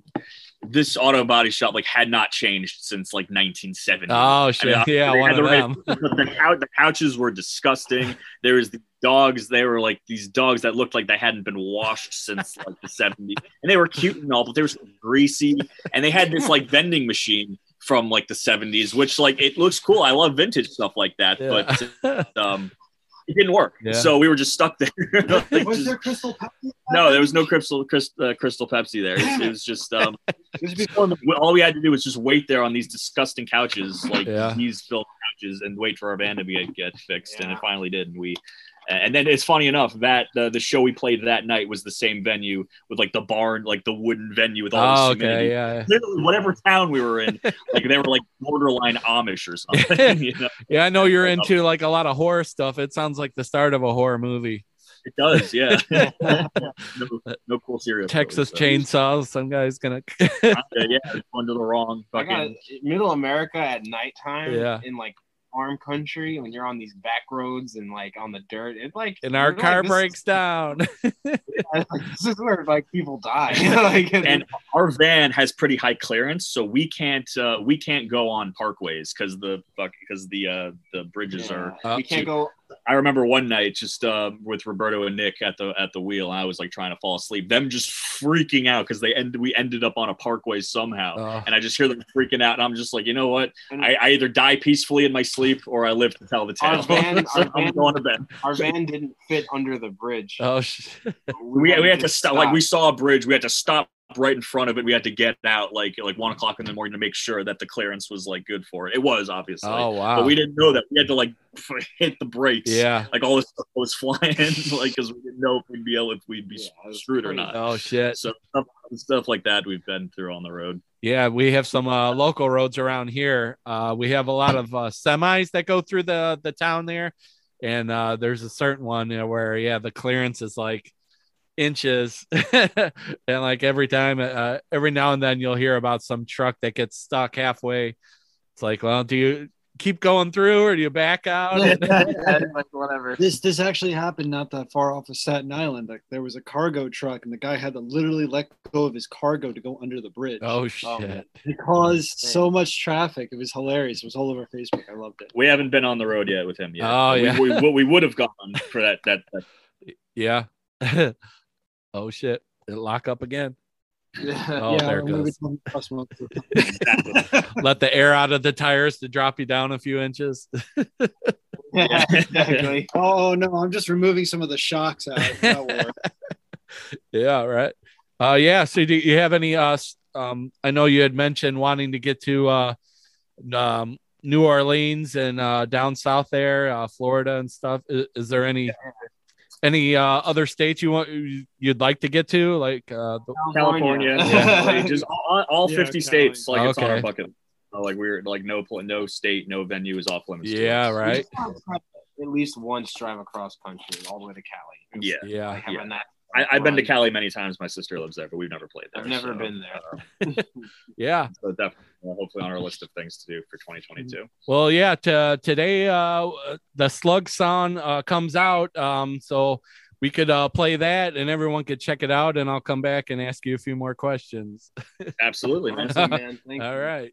this auto body shop like had not changed since like 1970 Oh shit. I- yeah, they one had of the right- them. *laughs* the, cou- the couches were disgusting there was the dogs they were like these dogs that looked like they hadn't been washed since like the 70s and they were cute and all but they were so greasy and they had this like vending machine from like the 70s which like it looks cool i love vintage stuff like that but um it didn't work Yeah. so we were just stuck there *laughs* *laughs* Like, Was just- there Crystal Pepsi? no, there was no crystal crystal, uh, crystal Pepsi there. It, it was just um, *laughs* This is before the- all we had to do was just wait there on these disgusting couches, like Yeah. these filled couches, and wait for our van to be get fixed. And it finally did. And we, and then it's funny enough that the the show we played that night was the same venue with like the barn, like the wooden venue with all Oh, the humidity. okay, yeah. Literally, whatever town we were in, *laughs* like they were like borderline Amish or *laughs* something. *laughs* you know? Yeah, I know you're into like a lot of horror stuff. It sounds like the start of a horror movie. It does, yeah. no, no cool cereal. Texas so. chainsaws. Some guy's gonna. yeah, it's going to the wrong fucking. middle America at nighttime Yeah. in like farm country when you're on these back roads and like on the dirt. It's like and our you're like, car this- breaks down. *laughs* *laughs* like, this is where like people die. *laughs* like, And our van has pretty high clearance, so we can't uh, we can't go on parkways because the fuck because the uh, the bridges are. yeah, we can't go. I remember one night just uh, with Roberto and Nick at the at the wheel. I was like trying to fall asleep. Them just freaking out because they end we ended up on a parkway somehow. Oh. and I just hear them freaking out, and I'm just like, you know what? I, I either die peacefully in my sleep or I live to tell the Our tale. van- *laughs* So our I'm van- going to bed. Our van didn't fit under the bridge. oh shit! We, we had to just stop. Like we saw a bridge, we had to stop right in front of it. We had to get out like like one o'clock in the morning to make sure that the clearance was like good for it. It was obviously, Oh wow! but we didn't know that. We had to like *laughs* hit the brakes. yeah. Like all this stuff was *laughs* flying, like because we didn't know if we'd be able if we'd be Yeah, screwed or not. Oh shit! So stuff, stuff like that we've been through on the road. Yeah, we have some uh, local roads around here. Uh, we have a lot of uh, semis that go through the the town there, and uh, there's a certain one you know, where yeah, the clearance is like inches, *laughs* and like every time, uh, every now and then you'll hear about some truck that gets stuck halfway. It's like, well, do you keep going through or do you back out? *laughs* like whatever. This this actually happened not that far off of Staten Island. Like there was a cargo truck, and the guy had to literally let go of his cargo to go under the bridge. oh shit! It caused so much traffic. It was hilarious. It was all over Facebook. I loved it. We haven't been on the road yet with him yet. Oh, yeah. we, we, we would have gone for that that, that *laughs* Yeah. Oh shit! It lock up again. *laughs* Yeah, Oh, yeah, there it goes. some cross month. exactly. Let the air out of the tires to drop you down a few inches. *laughs* yeah, exactly. *laughs* Oh no, I'm just removing some of the shocks out. Yeah, right. Uh yeah, so do you have any uh um I know you had mentioned wanting to get to uh um New Orleans and uh down south there, uh Florida and stuff. Is, is there any any uh other states you want you'd like to get to like uh the, California, Yeah. *laughs* like, just all, all Yeah, 50 Cali. states. Like it's on Okay. our bucket. Uh, Like we're like no pl- no state, no venue is off limits. to Yeah, us. right. At least once drive across country all the way to Cali. Yeah, Yeah. Like having that. I, I've been to. Cali many times. My sister lives there, but we've never played there. I've never so, been there. uh, *laughs* Yeah. so definitely, uh, hopefully, on our list of things to do for 2022. Well, yeah, t- today uh the Slug song uh comes out um so we could uh play that and everyone could check it out and I'll come back and ask you a few more questions. *laughs* Absolutely, man. Awesome, man. Thank All you. right.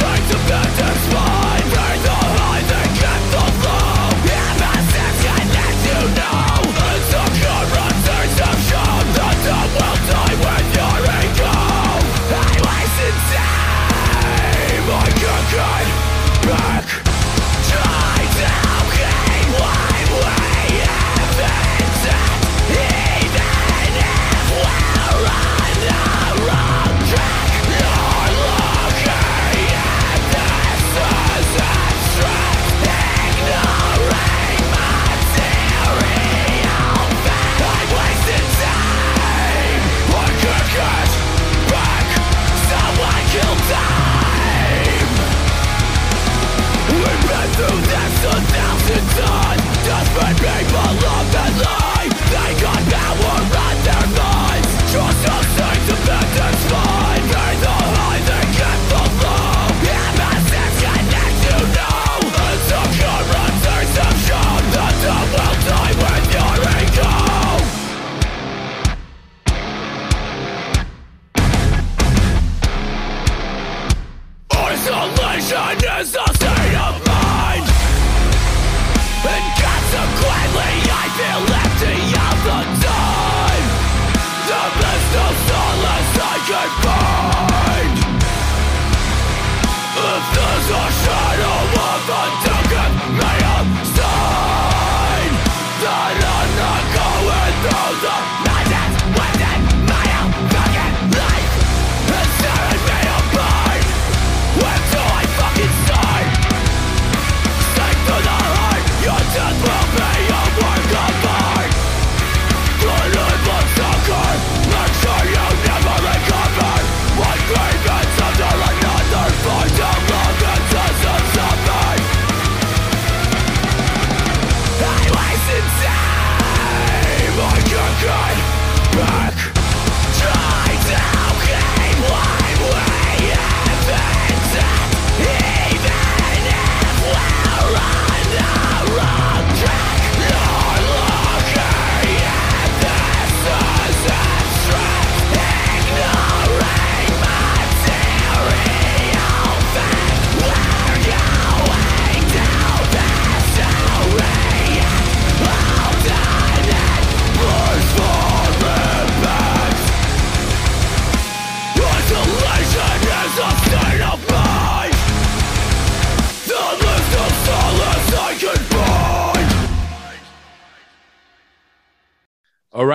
Nation is a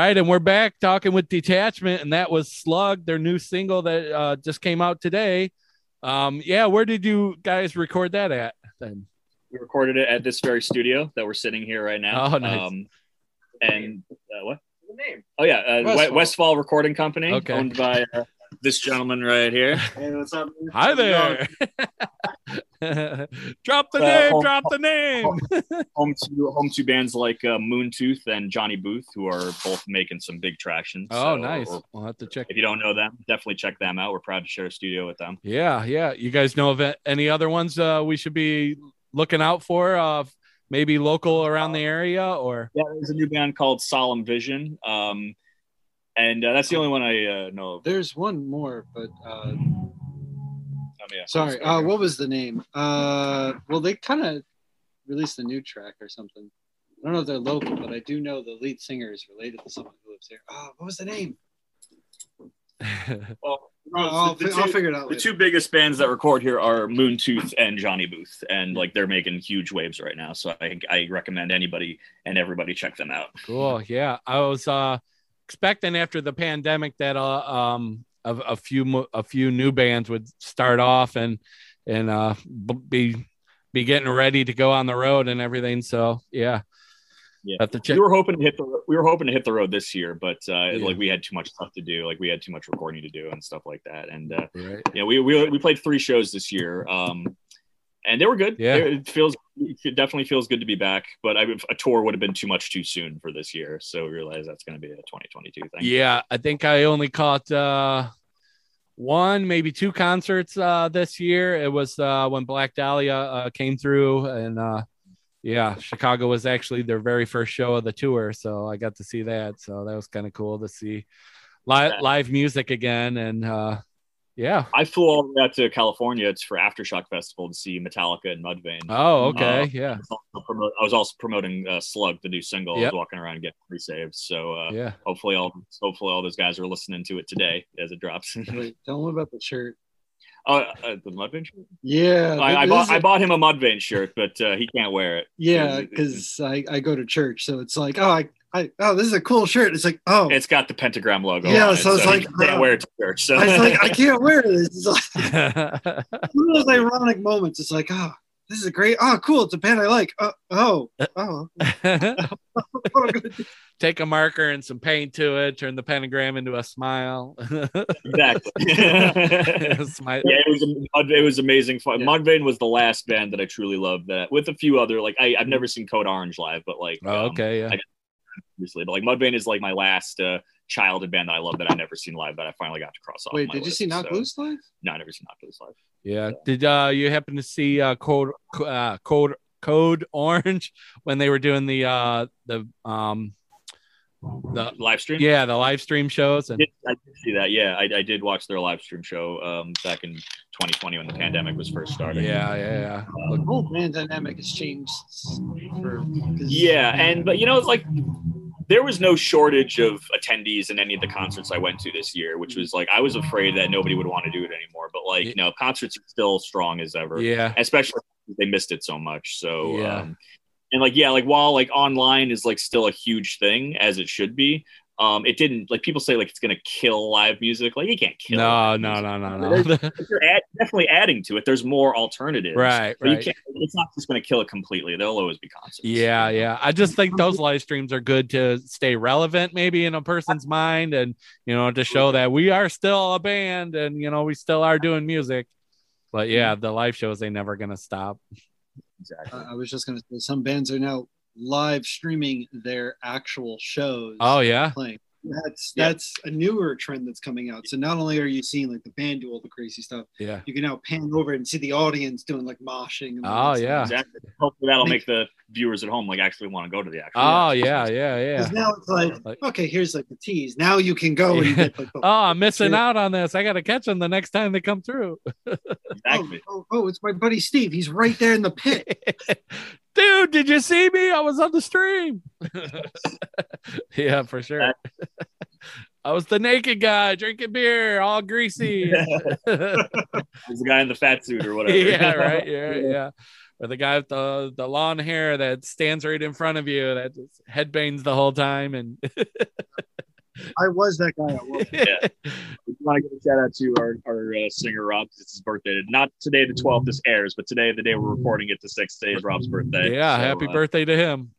right, and we're back talking with Detachment, and that was Slug, their new single that uh, just came out today. Um, yeah, where did you guys record that at? Then We recorded it at this very studio that we're sitting here right now. Oh, nice. Um, and uh, what? The name. Oh yeah, uh, Westfall. Westfall. Westfall Recording Company, Okay. owned by uh, this gentleman right here. Hey, what's up? hi there. *laughs* *laughs* drop the Uh, name. home- drop the name. *laughs* home to home to bands like uh, Moontooth and Johnny Booth, who are both making some big traction. Oh, So, nice. or- We'll have to check. if you don't know them, definitely check them out. We're proud to share a studio with them. Yeah, yeah. You guys know of any other ones uh, we should be looking out for? Uh, maybe local around the area, or Yeah, there's a new band called Solemn Vision, um, and uh, that's the only one I uh, know of. There's one more, but uh, Um, yeah. sorry. Uh, what was the name? Uh, well, they kind of released a new track or something. I don't know if they're local, but I do know the lead singer is related to someone who lives here. Oh, what was the name? *laughs* Well, I'll, the, fi- I'll two, figure it out. the later. two biggest bands that record here are Moontooth and Johnny Booth, and like they're making huge waves right now. So I, I recommend anybody and everybody check them out. Cool. Yeah, I was uh expecting after the pandemic that uh, um a, a few a few new bands would start off and and uh be be getting ready to go on the road and everything. So yeah, Yeah. We were hoping to hit the we were hoping to hit the road this year, but uh, Yeah. like we had too much stuff to do. Like we had too much recording to do and stuff like that. And uh, Right. yeah, we, we we played three shows this year, um, and they were good. Yeah. it feels it definitely feels good to be back. But I, a tour would have been too much too soon for this year, so we realized that's going to be a 2022 thing. Yeah, I think I only caught uh one, maybe two concerts uh this year. It was uh when Black Dahlia uh, came through and uh yeah, Chicago was actually their very first show of the tour, so I got to see that. So that was kind of cool to see live Yeah. live music again and uh yeah. I flew all the way out to California. It's for Aftershock Festival to see Metallica and Mudvayne. Oh, okay. Uh, yeah. I was also, promote, I was also promoting uh, Slug, the new single. I was walking around getting pre-saves. So uh, Yeah. hopefully all hopefully all those guys are listening to it today as it drops. Wait, *laughs* tell them about the shirt. oh, uh, the Mudvayne shirt. Yeah, I, I bought is- I bought him a Mudvayne shirt, but uh, he can't wear it. Yeah, It- it- because I, I go to church, so it's like, oh, I, I oh, this is a cool shirt. It's like, oh, It's got the pentagram logo. Yeah, on so it's he like, I can't uh, wear it to church. So I was like, I can't wear this. It's like *laughs* *laughs* one of those ironic moments. It's like, oh, this is a great, oh, cool. It's a band I like. Oh, oh, oh. What am I gonna do? Take a marker and some paint to it, turn the pentagram into a smile. exactly. *laughs* Yeah, it was it was amazing fun. Yeah. Mudvayne was the last band that I truly loved. That with a few other like I, I've never seen Code Orange live, but like Oh, um, okay, yeah. I- obviously, but like Mudvayne is like my last uh, childhood band that I love that I never seen live that I finally got to cross off. Wait, my did you list, see Not so- Loose live? No, I never seen Not Loose live. Yeah. Did uh you happen to see uh code uh code code orange *laughs* when they were doing the uh the um the Live stream. yeah the live stream shows I and did, I did see that. Yeah, I, I did watch their live stream show um, back in 2020 when the pandemic was first starting. yeah yeah yeah The whole band dynamic has changed. For, 'cause- Yeah, and but you know, it's like there was no shortage of attendees in any of the concerts I went to this year, which was like I was afraid that nobody would want to do it anymore. But like, you know, concerts are still strong as ever, yeah especially they missed it so much. So Yeah. um, and like yeah, like while like online is like still a huge thing as it should be. Um, it didn't like people say like it's gonna kill live music. Like it can't kill. no live no music. no no no *laughs* If You're add, definitely adding to it. There's more alternatives. right But you right can't. It's not just going to kill it completely. There'll always be concerts. yeah yeah I just think those live streams are good to stay relevant maybe in a person's mind and you know to show that we are still a band and you know we still are doing music but yeah the live shows they never gonna stop exactly. I I was just gonna say some bands are now live streaming their actual shows. oh yeah playing. That's Yeah. that's a newer trend that's coming out. So not only are you seeing like the band do all the crazy stuff, yeah you can now pan over and see the audience doing like moshing. and Oh, yeah. stuff. Exactly. Hopefully that'll make the viewers at home like actually want to go to the actual. oh yeah yeah yeah 'Cause now it's like, Like- okay, here's like the tease. Now you can go and get like, *laughs* the, Oh, I'm missing Yeah. out on this. I got to catch them the next time they come through. Oh, exactly. oh, oh, oh, it's my buddy Steve. He's right there in the pit. *laughs* Dude, did you see me? I was on the stream. *laughs* yeah, for sure. I was the naked guy drinking beer, all greasy. There's the guy in the fat suit or whatever. yeah, right. Yeah, yeah. Or the guy with the, the long hair that stands right in front of you that just headbangs the whole time. And *laughs* I was that guy. At one point. Yeah. We want to give a shout out to our, our uh, singer Rob. It's his birthday. Not today, the 12th. This airs, but today, the day we're recording it, the sixth day is Rob's birthday. yeah, So, happy uh, birthday to him.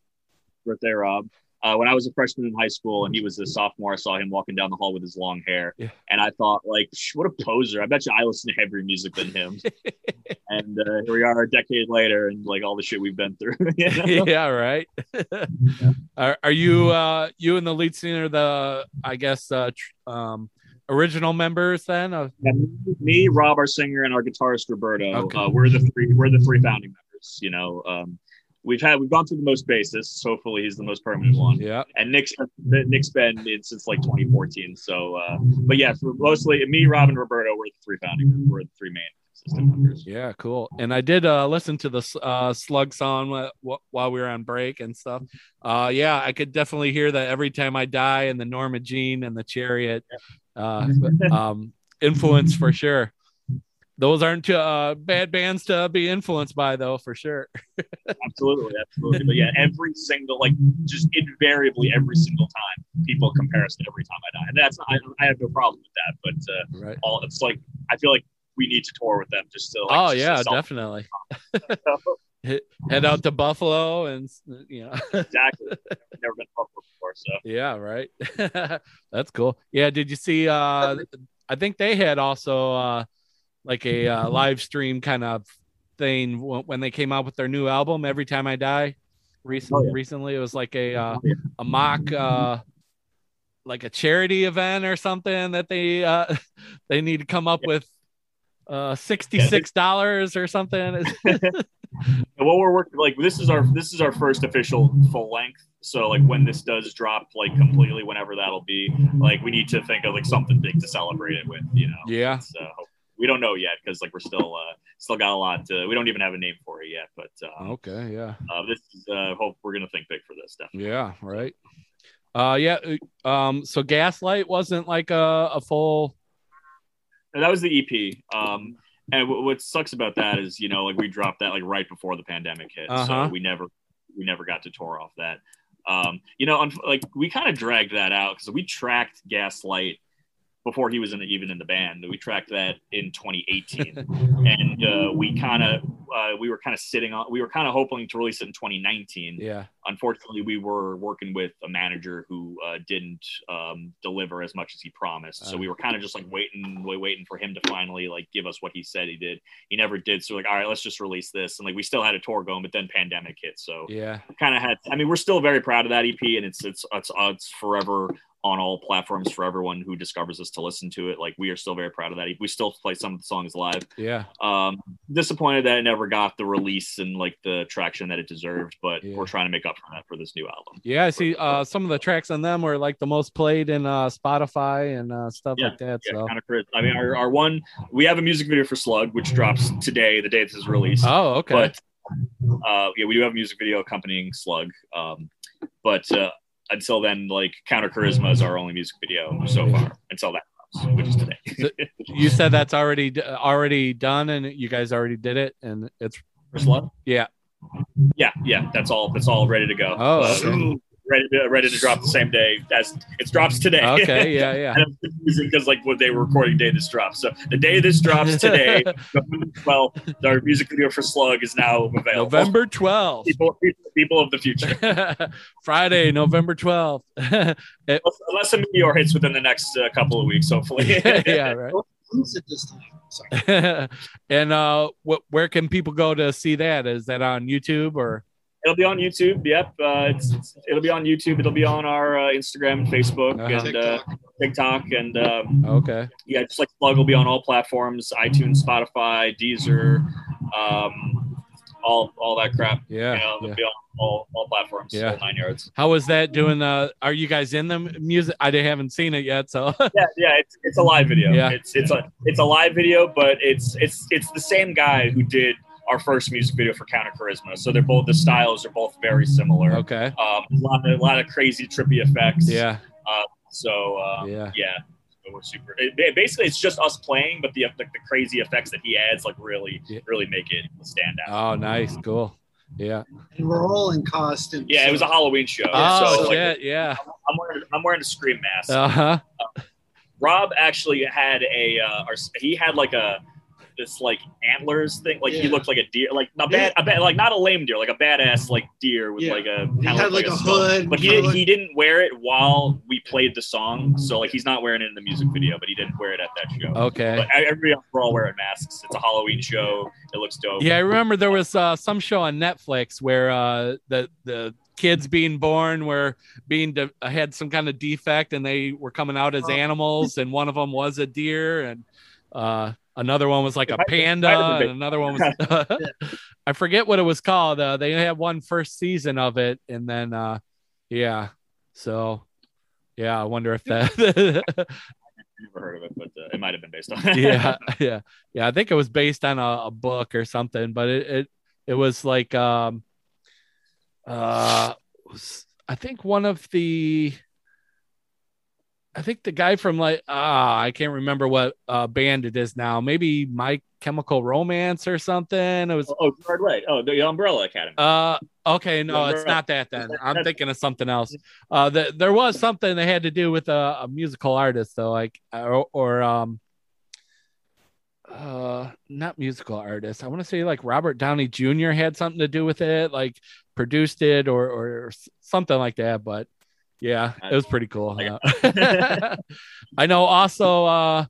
birthday, Rob. Uh, when I was a freshman in high school and he was a sophomore, I saw him walking down the hall with his long hair, Yeah. and I thought, like, what a poser! I bet you I listen to heavier music than him. *laughs* and uh, here we are, a decade later, and like all the shit we've been through. *laughs* you know? yeah, right. *laughs* are, are you uh you and the lead singer the I guess uh tr- um original members then of And me, Rob, our singer, and our guitarist Roberto. Okay. Uh, we're the three. We're the three founding members. You know, um, we've had we've gone through the most bassists. Hopefully, he's the most permanent one. yeah And Nick's Nick's been in since like 2014. So, uh, but yeah, for mostly me, Rob, and Roberto, we're the three founding. members. We're the three main consistent members. yeah cool and I did uh listen to the uh slug song wh- wh- while we were on break and stuff uh yeah I could definitely hear that every time I die and the Norma Jean and the Chariot uh *laughs* um influence for sure. Those aren't uh, bad bands to be influenced by, though, for sure. *laughs* Absolutely, absolutely. But yeah, every single like just invariably every single time people compare us to every time I die, and that's I, I have no problem with that. But uh, Right. all it's like I feel like we need to tour with them just to. Like, oh just yeah, definitely. *laughs* Head out to Buffalo and you know. exactly. *laughs* I've never been to Buffalo before, so yeah, right. That's cool. Yeah, did you see? uh I think they had also uh like a uh, *laughs* live stream kind of thing when, they came out with their new album. Every time I die. Recently, Oh, yeah. recently it was like a uh, Oh, yeah. a mock uh like a charity event or something that they uh *laughs* they need to come up with uh $66 or something *laughs* what we're working like this is our this is our first official full length. So like when this does drop like completely, whenever that'll be, like we need to think of like something big to celebrate it with. You know. yeah So we don't know yet because like we're still uh still got a lot. To, we don't even have a name for it yet, but uh, okay yeah uh, this is uh, hope we're gonna think big for this definitely. yeah right uh yeah uh, um so gaslight wasn't like a, a full And that was the EP. Um, and w- what sucks about that is, you know, like we dropped that like right before the pandemic hit, Uh-huh. so we never we never got to tour off that. Um, you know, like we kind of dragged that out because we tracked Gaslight before he was in, even in the band. We tracked that in 2018, *laughs* and uh, we kind of uh, we were kind of sitting on we were kind of hoping to release it in 2019 yeah unfortunately, we were working with a manager who uh, didn't um, deliver as much as he promised. So Uh. we were kind of just like waiting, waiting for him to finally like give us what he said he did. He never did. So we're like, all right, let's just release this. And like we still had a tour going, but then pandemic hit. So yeah kind of had. I mean, we're still very proud of that EP, and it's it's it's uh, it's forever on all platforms for everyone who discovers us to listen to it. Like we are still very proud of that. We still play some of the songs live. Yeah. Um disappointed that it never got the release and like the traction that it deserved but Yeah. we're trying to make up for that for this new album. Yeah i see uh some of the tracks on them were like the most played in uh spotify and uh stuff Yeah, like that yeah so. kind of i mean our, our one we have a music video for slug which drops today the day this is released. Oh okay. But uh yeah we do have a music video accompanying slug um but uh until then like counter charisma is our only music video so far until that drops, which is today. So- you said that's already already done and you guys already did it and it's for slug yeah. Yeah yeah that's all that's all ready to go. Oh, okay. Ready to ready to drop the same day as it drops today okay yeah *laughs* yeah And it's confusing because like what they were recording day this drops. So the day this drops today, November 12th, our music video for Slug is now available. november 12th People, people, people of the future. *laughs* friday november 12th *laughs* It- Unless a meteor hits within the next uh, couple of weeks, hopefully. yeah right Who's this time? Sorry. and uh what where can people go to see that is that on youtube or It'll be on YouTube. Yep. Uh, it's, it's- it'll be on YouTube. It'll be on our uh, Instagram and Facebook Uh-huh. and uh, TikTok. And um, okay yeah, just like Slug will be on all platforms iTunes, Spotify, Deezer, um, all, all that crap. yeah, you know, yeah. they'll be on all, all platforms, Yeah. all nine yards. how was that doing uh are you guys in the music i haven't seen it yet so *laughs* Yeah, yeah, it's, it's a live video. Yeah. It's it's a it's a live video, but it's it's it's the same guy who did our first music video for Counter Charisma. So they're both the styles are both very similar. okay Um, a lot of a lot of crazy trippy effects. yeah So uh, yeah yeah. So we're super. It, it- basically, it's just us playing, but the, the the crazy effects that he adds like really Yeah. really make it stand out. oh nice cool Yeah. And we're all in costume. Yeah, it was a Halloween show. Oh so, like, shit! yeah. I'm wearing I'm wearing a scream mask. Uh huh. Rob actually had a uh, or he had like a this like antlers thing. Like he looked like a deer, like a bad, a bad, like not a lame deer, like a badass like deer with Yeah. like a He had looked like a skull. hood, But he didn't, like- he didn't wear it while we played the song. So like he's not wearing it in the music video, but he didn't wear it at that show. Okay. But everybody else we're all wearing masks. It's a Halloween show. It looks dope. Yeah, I remember there was uh, some show on Netflix where uh, the the kids being born were being de- had some kind of defect and they were coming out as animals, and one of them was a deer, and uh, another one was like a It might- it panda, and another one was *laughs* *laughs* I forget what it was called. Uh, they had one first season of it, and then uh, yeah, so yeah, I wonder if that. *laughs* I never heard of it, but uh, it might have been based on. yeah, yeah, yeah. I think it was based on a, a book or something, but it it, it was like um uh I think one of the I think the guy from like ah I can't remember what uh band it is now. Maybe My Chemical Romance or something. It was Oh, Gerard Way. Oh, the Umbrella Academy. uh okay, no, it's not that then. I'm thinking of something else. Uh the, there was something that had to do with a, a musical artist though, like or, or um uh not musical artist. I want to say like Robert Downey Jr. had something to do with it, like produced it or or something like that, but yeah, it was pretty cool. I huh? *laughs* I know also uh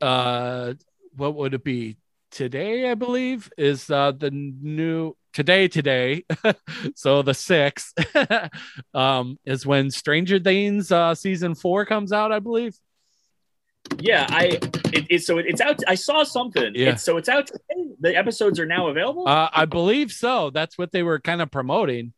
uh what would it be today i believe is uh the new today today *laughs* so the sixth *laughs* um is when stranger things uh season four comes out i believe Yeah, I it, it so it, it's out. I saw something. Yeah. It's, so it's out. Today. The episodes are now available. uh i believe so that's what they were kind of promoting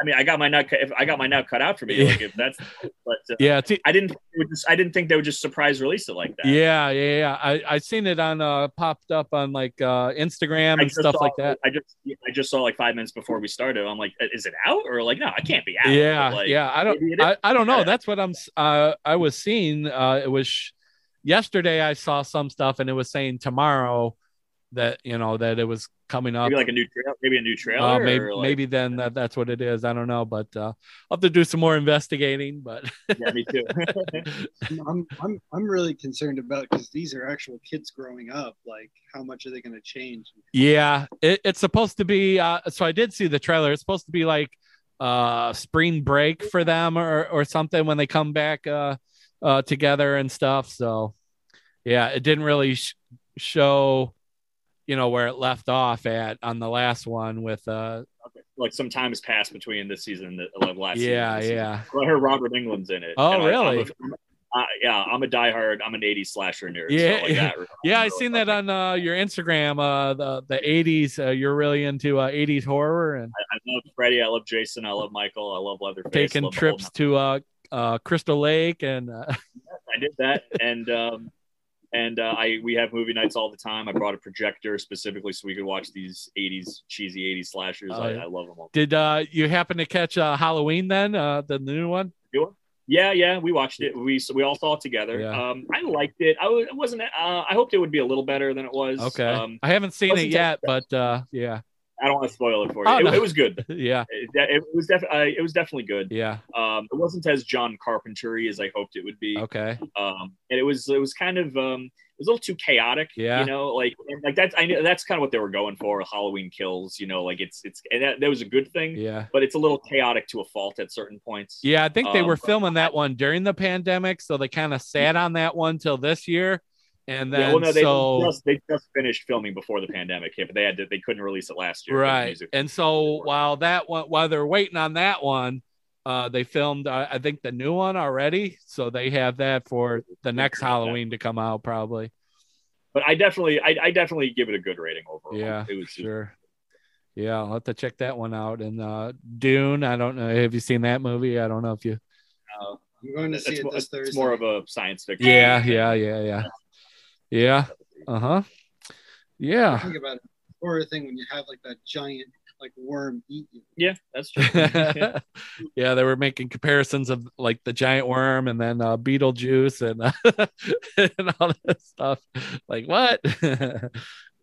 I mean, I got my nut. Cut, if I got my nut cut out for me. Yeah. Like if that's, but uh, yeah it's, I didn't. Think they would just, I didn't think they would just surprise release it like that. yeah yeah yeah i i seen it on uh popped up on like uh instagram and stuff saw, like that I just I just saw like five minutes before we started. I'm like, is it out or like no? I can't be out. yeah like, yeah i don't maybe it is. I, I don't know Yeah. that's what i'm uh i was seeing uh it was sh- yesterday i saw some stuff and it was saying tomorrow that you know that it was coming up Maybe like a new trail. Maybe a new trailer. uh, maybe or like, maybe then that, that's what it is i don't know but uh i'll have to do some more investigating but *laughs* Yeah, me too. *laughs* I'm I'm I'm really concerned about because these are actual kids growing up. Like, how much are they going to change? Yeah, it, it's supposed to be. Uh, so I did see the trailer. It's supposed to be like uh, spring break for them or or something when they come back uh, uh, together and stuff. So yeah, it didn't really sh- show, you know, where it left off at on the last one with. Uh, like some time has passed between this season and the uh, last. yeah, season. yeah. Well, I heard Robert Englund's in it. Oh, And I- I'm really? a- uh, yeah, I'm a diehard. I'm an '80s slasher nerd. so Yeah, like that, *laughs* Yeah, I really seen that on uh, your Instagram. Uh, the the '80s. Uh, you're really into uh, '80s horror and I, I love Freddy I love Jason. I love Michael. I love Leatherface. taking love trips to uh, uh, Crystal Lake and. Uh, *laughs* I did that, and um, and uh, I we have movie nights all the time. I brought a projector specifically so we could watch these '80s cheesy '80s slashers. Oh, I. I love them all. Did uh you happen to catch uh Halloween then? Uh the new one? Yeah, yeah, we watched it. We so we all saw it together. Yeah. Um, I liked it. I wasn't. Uh, I hoped it would be a little better than it was. Okay. Um, I haven't seen it yet, but uh yeah. I don't want to spoil it for you. Oh, it, no. it was good. *laughs* Yeah. It, it was definitely. it was definitely good. Yeah. Um, it wasn't as John Carpentery as I hoped it would be. Okay. um and it was it was kind of um it was a little too chaotic Yeah. you know like like that's i know that's kind of what they were going for halloween kills you know like it's it's and that, that was a good thing Yeah. but it's a little chaotic to a fault at certain points Yeah, I think they Um, were filming that one during the pandemic, so they kind of sat on that one till this year. And then yeah, well, no, they so just they just finished filming before the pandemic hit, but they had to, they couldn't release it last year. right. music. And so while that one while they're waiting on that one, uh they filmed uh, I think the new one already, so they have that for the next Halloween to come out probably. But I definitely, I, I definitely give it a good rating overall. Yeah, it was Sure. Yeah, I'll have to check that one out. And uh Dune, I don't know. Have you seen that movie? I don't know if you Uh, I'm going to see it's, it more- this it's more of a science fiction. Yeah, yeah, yeah, yeah. Yeah. Uh-huh. Yeah. Think about it. Horror thing when you have like that giant like worm eat you. yeah, that's true. *laughs* yeah, they were making comparisons of like the giant worm and then uh Beetlejuice and uh, *laughs* and all this stuff. Like what? *laughs*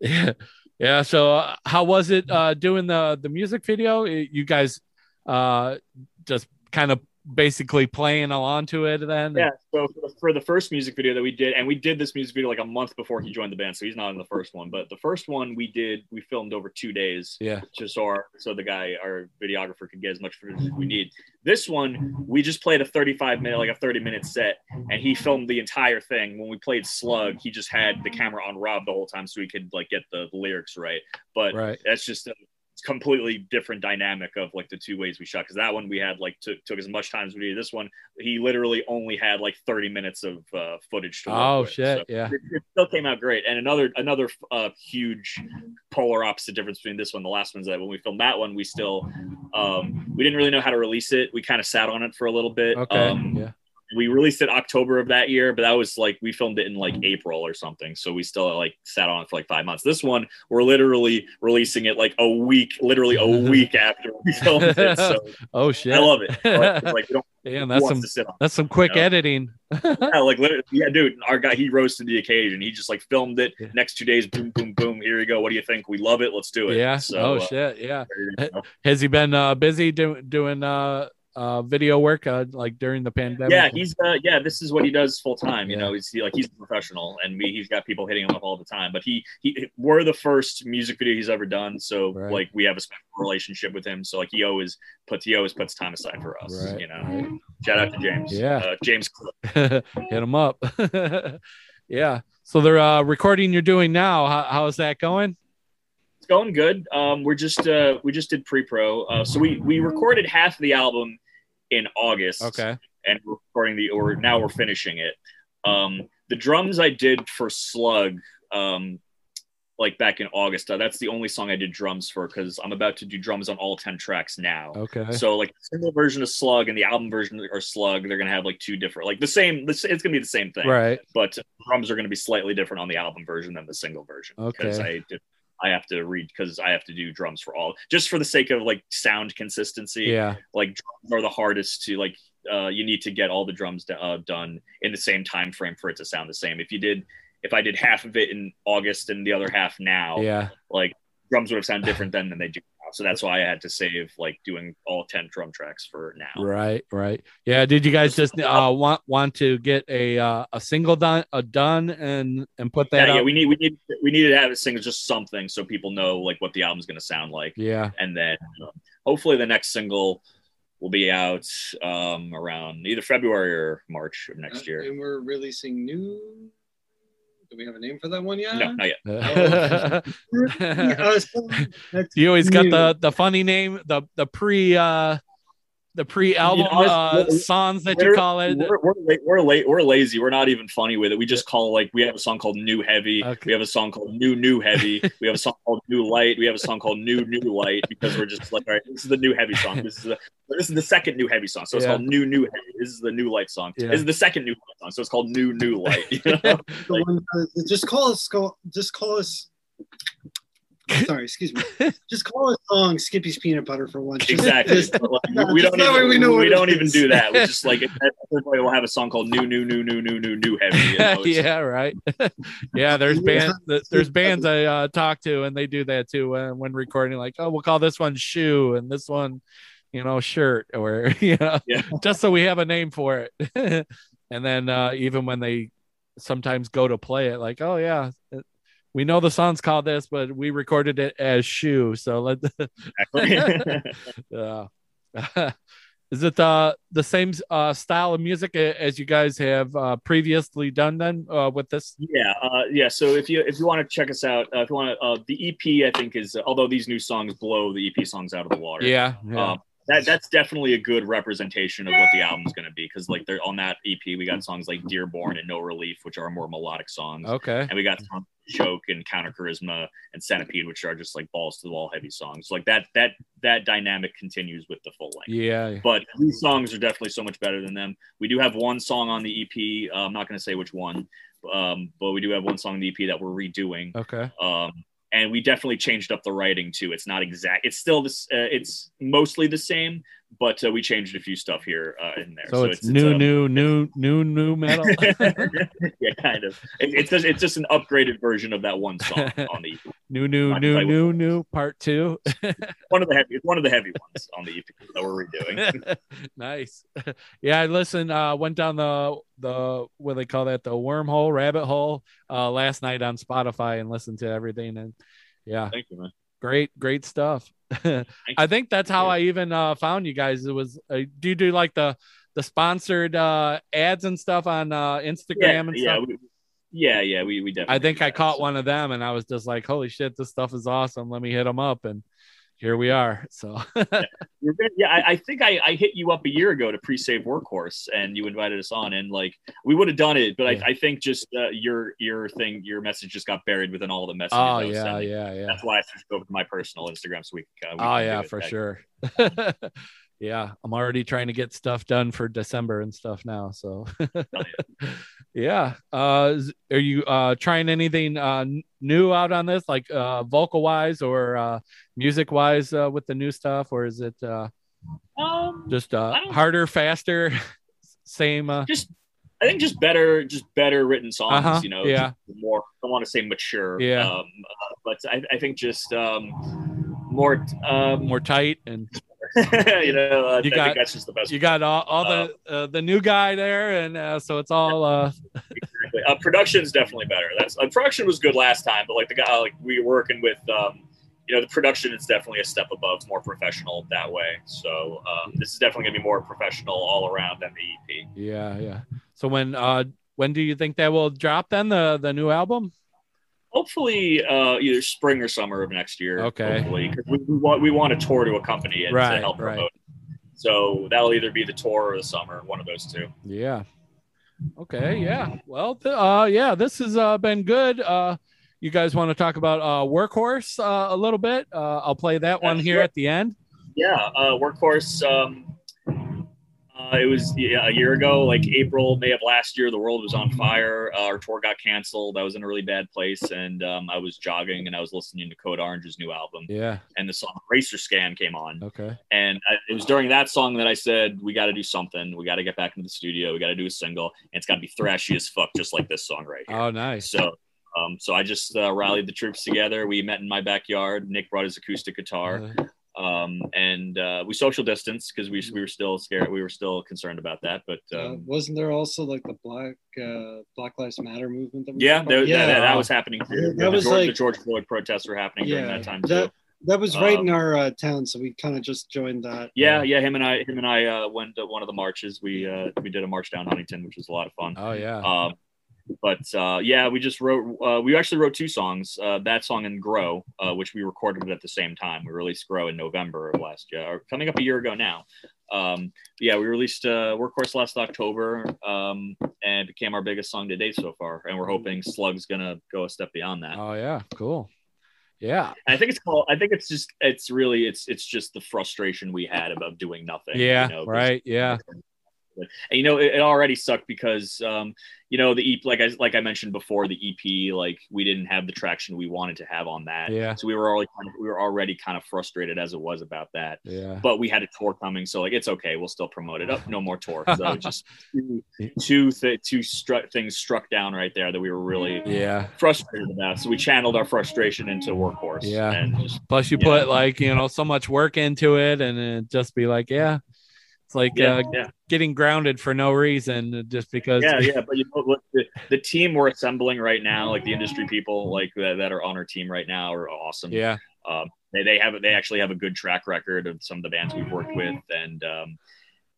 yeah. Yeah. So uh, how was it uh, doing the the music video? You guys uh, just kind of basically playing along to it then? Yeah so for the, for the, first music video that we did and we did this music video like a month before he joined the band so he's not in the first one but the first one we did we filmed over two days yeah. just so our so the guy our videographer could get as much footage as we need. This one we just played a 35 minute like a 30 minute set and he filmed the entire thing. When we played slug he just had the camera on rob the whole time so he could like get the, the lyrics right but right. that's just a, completely different dynamic of like the two ways we shot because that one we had like took, took as much time as we did this one he literally only had like 30 minutes of uh, footage to oh with. shit so yeah. it, it, still came out great. And another another uh, huge polar opposite difference between this one and the last one's that when we filmed that one we still um, we didn't really know how to release it. We kind of sat on it for a little bit okay um, yeah we released it October of that year, but that was like we filmed it in like April or something. So we still like sat on it for like five months. This one, we're literally releasing it like a week, literally a *laughs* week after we filmed it. *laughs* So oh shit, I love it. Like, like *laughs* we don't, Damn, that's some that's some quick you know? editing. yeah, like literally, yeah, dude. Our guy, he rose to the occasion. He just like filmed it. Yeah. Next two days, boom, boom, boom. Here you go. What do you think? We love it. Let's do it. Yeah. So, oh uh, shit. Yeah. Has he been uh, busy doing doing uh, uh, video work uh, like during the pandemic? Yeah, he's uh, yeah. This is what he does full time. You Yeah. know, he's he, like he's a professional, and we, he's got people hitting him up all the time. But he he we're the first music video he's ever done, so Right. like we have a special relationship with him. So like he always puts he always puts time aside for us. Right, You know, right. shout out to James. Yeah. uh, James. *laughs* Hit him up. *laughs* yeah. So the uh, recording you're doing now, how, how's that going? Going good. Um, we're just uh, we just did pre-pro. Uh, so we we recorded half of the album in August. Okay. and we're recording the or now we're finishing it. Um, the drums I did for Slug, um, like back in August. Uh, that's the only song I did drums for because I'm about to do drums on all ten tracks now. Okay. So like the single version of Slug and the album version or Slug, they're gonna have like two different, like the same. It's gonna be the same thing, Right. but drums are gonna be slightly different on the album version than the single version. Because Okay. I did. I have to read because I have to do drums for all, just for the sake of like sound consistency Yeah. like drums are the hardest to like uh, you need to get all the drums d- uh, done in the same time frame for it to sound the same if you did if i did half of it in august and the other half now Yeah. like drums would have sounded different then than they do so that's why i had to save like doing all 10 drum tracks for now Right. Right. Yeah. Did you guys just uh, want want to get a uh, a single done a done and and put that yeah, up? yeah we need we need we need to have a single just something so people know like what the album's going to sound like yeah. and then um, hopefully the next single will be out um, around either february or march of next year And we're releasing new. Do we have a name for that one yet? no not yet *laughs* *laughs* Yeah, you always got the the funny name the the pre uh the pre album You know, uh, songs that you call it. We're we're, la- we're late. We're lazy. We're not even funny with it. We just call like we have a song called New Heavy. Okay. We have a song called New New Heavy. *laughs* we have a song called New Light. We have a song called New New Light because we're just like, all right, this is the new heavy song. This is the this is the second new heavy song. So it's Yeah. called New New Heavy. This is the new light song. Yeah. This is the second new light song. So it's called New New Light. *laughs* You *laughs* know? the one that- just call us. Call, just call us. Sorry, excuse me. *laughs* Just call a song "Skippy's Peanut Butter" for once. Exactly. just- like, *laughs* we Just don't that way even, we know we don't is. even do that. We just like *laughs* everybody will have a song called New New New New New New New Heavy. You know? Yeah, right. yeah, there's Yeah. bands. There's bands I uh, talk to, and they do that too uh, when recording. Like, oh, we'll call this one shoe, and this one, you know, shirt, or you know, Yeah. just so we have a name for it. and then uh, even when they sometimes go to play it, like, oh yeah, it- we know the song's called this, but we recorded it as shoe. So let. *laughs* Exactly. *laughs* Yeah. *laughs* Is it uh, the same uh, style of music as you guys have uh, previously done then uh, with this? Yeah, uh, yeah. So if you if you want to check us out, uh, if you want to, uh, the EP I think is although these new songs blow the EP songs out of the water. Yeah. yeah. Um, that that's definitely a good representation of what the album's going to be because like they're on that EP we got songs like Dearborn and No Relief which are more melodic songs okay. and we got songs Choke and Counter Charisma and Centipede which are just like balls to the wall heavy songs like that that that dynamic continues with the full length Yeah. but these songs are definitely so much better than them. We do have one song on the EP. Uh, I'm not going to say which one, um, but we do have one song on the EP that we're redoing. Okay. Um, and we definitely changed up the writing too. It's not exact. It's still this. Uh, it's mostly the same, but uh, we changed a few stuff here uh, in there. So, it's, new, um, new, new, new, new metal. *laughs* yeah, kind of. It, it's just it's just an upgraded version of that one song *laughs* on the new, new, new, new, new, part two. *laughs* one of the heavy one of the heavy ones on the EP that we're redoing. nice. Yeah, I listened, uh, went down the the what do they call that, the wormhole, rabbit hole, uh, last night on Spotify and listened to everything. And yeah, Thank you, man. Great, great stuff. *laughs* I think that's how I even uh, found you guys. It was uh, do you do like the the sponsored uh, ads and stuff on uh, Instagram Yeah, and yeah, stuff? we, yeah, yeah. We we definitely. I think I caught so. one of them and I was just like, holy shit, this stuff is awesome. Let me hit them up. And here we are. So You're. Yeah, I, I think I, I hit you up a year ago to pre-save workhorse, and you invited us on, and like we would have done it, but Yeah. I, I think just uh, your your thing, your message just got buried within all the messages. oh yeah, sending. yeah, yeah. That's why I switched over to my personal Instagram so we. Uh, we Oh yeah, for sure. *laughs* yeah, I'm already trying to get stuff done for December and stuff now. So *laughs* yeah. Uh are you uh trying anything uh new out on this like uh vocal wise or uh music wise uh, with the new stuff or is it uh Um, just uh harder, faster, *laughs* same uh just I think just better, just better written songs. Uh-huh, You know, yeah. more. I want to say mature. Yeah. Um, uh, but I, I think just um, more. Um, more tight and *laughs* you know, uh, You I got- that's just the best. you got all, all the uh, the new guy there and uh, so it's all uh *laughs* Exactly. Uh, production's definitely better. That's uh, production was good last time, but like the guy, like we were working with, um, you know, the production is definitely a step above, more professional that way. So um, this is definitely gonna be more professional all around than the EP. yeah, yeah. So when uh when do you think that will drop then the the new album? Hopefully, uh, either spring or summer of next year. Okay. Hopefully, we, we want we want a tour to accompany it Right, to help right. promote. it. So that'll either be the tour or the summer, one of those two. Yeah. Okay. Yeah. Well. Th- uh. Yeah. This has uh been good. Uh. You guys want to talk about uh workhorse uh, a little bit? Uh, I'll play that one here sure. at the end. Yeah, uh, workhorse. Um, uh, it was yeah, a year ago, like April, May of last year. The world was on fire. Uh, our tour got canceled. I was in a really bad place, and um, I was jogging and I was listening to Code Orange's new album, Yeah. and the song Erasure Scan came on. Okay. And I, it was during that song that I said, "We got to do something. We got to get back into the studio. We got to do a single, and it's got to be thrashy as fuck, just like this song right here." Oh, nice. So, um, so I just uh, rallied the troops together. We met in my backyard. Nick brought his acoustic guitar, Uh, um, and uh, we social distance because we, we were still scared. We were still concerned about that. But Uh, um, wasn't there also like the Black uh, Black Lives Matter movement? That we yeah, there, part of? that, that, that was happening too. That the, was George, the George Floyd protests were happening during Yeah, that time that- too. that was right Um, in our uh, town, so we kind of just joined that. Yeah, yeah. Him and I, him and I uh, went to one of the marches. We uh, we did a march down Huntington, which was a lot of fun. oh yeah. Um, but uh, yeah, we just wrote. Uh, we actually wrote two songs. Uh, that song and "Grow," uh, which we recorded at the same time. We released "Grow" in November of last year, or coming up a year ago now. Um, yeah, we released uh, "Workhorse" last October, um, and it became our biggest song to date so far. And we're hoping "Slug's" gonna go a step beyond that. oh yeah. Cool. Yeah. I think it's called. I think it's just. It's really. It's. It's just the frustration we had about doing nothing. Yeah. you know, right. Yeah. *laughs* and you know, it, it already sucked because, um, you know, the EP, like I like I mentioned before, the EP, like we didn't have the traction we wanted to have on that. Yeah. So we were already kind of, we were already kind of frustrated as it was about that. Yeah. But we had a tour coming, so like it's okay. We'll still promote it. Up, no more tour. So *laughs* just two, two, th- two stru- things struck down right there that we were really Yeah. frustrated about. So we channeled our frustration into Workhorse. Yeah. And just Plus, you put like you know so much work into it, and it just be like, yeah, it's like yeah, uh, yeah. getting grounded for no reason, just because. yeah, *laughs* yeah, but you know what? The, the team we're assembling right now, like the industry *laughs* people, like that, that are on our team right now, are awesome. Yeah. Um, they they have they actually have a good track record of some of the bands we've worked with, and um,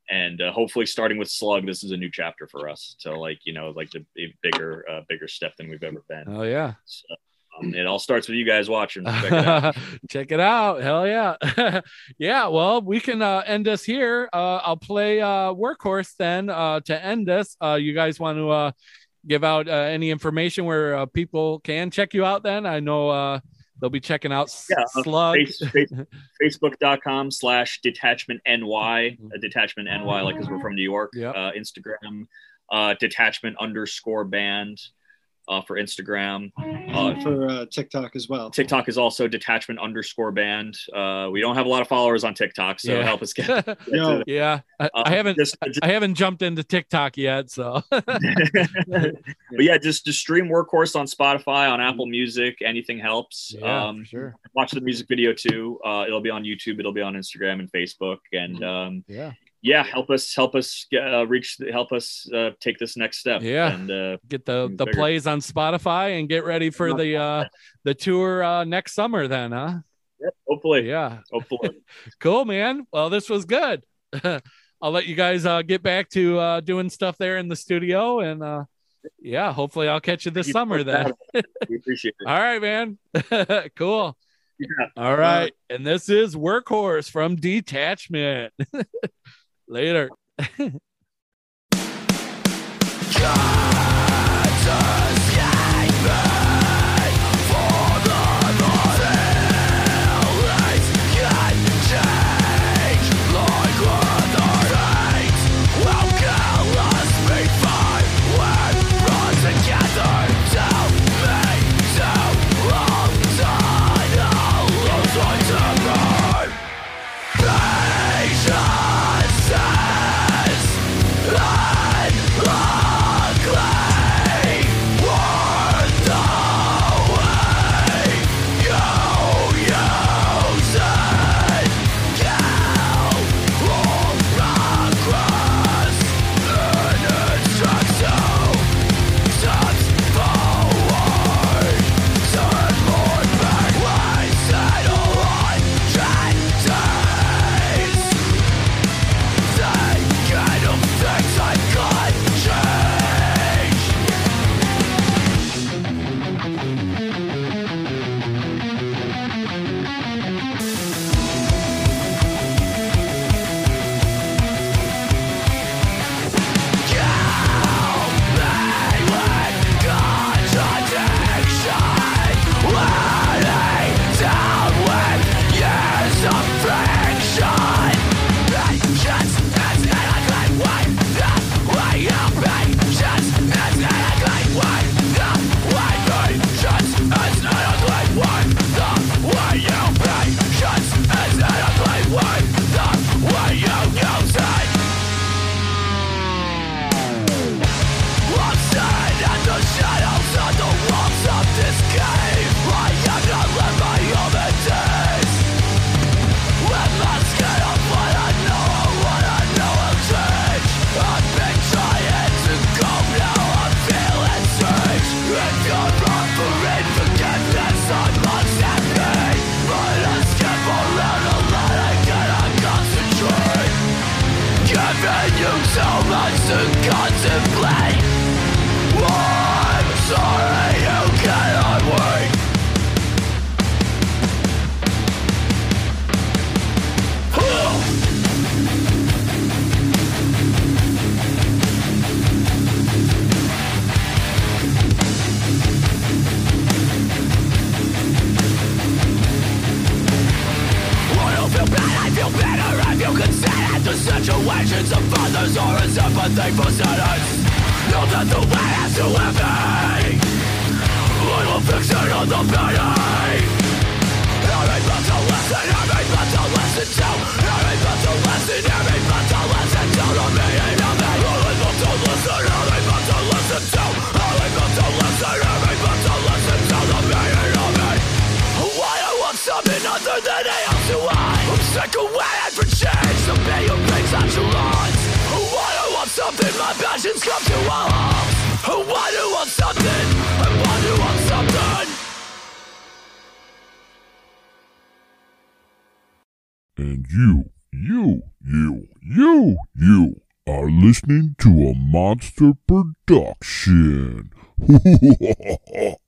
and uh, hopefully starting with Slug, this is a new chapter for us. So like you know like the bigger uh, bigger step than we've ever been. Oh yeah. So, um, it all starts with you guys watching. Check it out. *laughs* Check it out. Hell yeah. *laughs* yeah. Well, we can uh, end this here. Uh, I'll play uh, Workhorse then uh, to end this. Uh, you guys want to uh, give out uh, any information where uh, people can check you out then? I know uh, they'll be checking out Yeah, uh, Slug. Face, face, *laughs* Facebook.com slash detachment NY, uh, detachment NY, like because we're from New York. Yep. Uh, Instagram, uh, detachment underscore band. Uh, for Instagram. Uh, for uh, TikTok as well. TikTok is also detachment underscore band. Uh, we don't have a lot of followers on TikTok, so Yeah. help us get. *laughs* get to yeah, I, I Uh, haven't. just- just- I haven't jumped into TikTok yet, so *laughs* *laughs* but yeah, just just stream Workhorse on Spotify, on Apple Music. Anything helps. yeah, um, for sure. watch the music video too. Uh, it'll be on YouTube. It'll be on Instagram and Facebook. And um, Yeah, yeah, help us help us uh, reach. Help us uh, take this next step. Yeah. And uh, get the the bigger. plays on Spotify and get ready for the uh the tour uh next summer. Then, huh? hopefully, Yeah, hopefully. *laughs* cool, man. Well, this was good. *laughs* I'll let you guys uh get back to uh doing stuff there in the studio, and uh yeah, hopefully I'll catch you this You summer then. *laughs* we appreciate it. All right, man. cool. Yeah. All right. And this is Workhorse from Detachment. Later. *laughs* monster production. *laughs*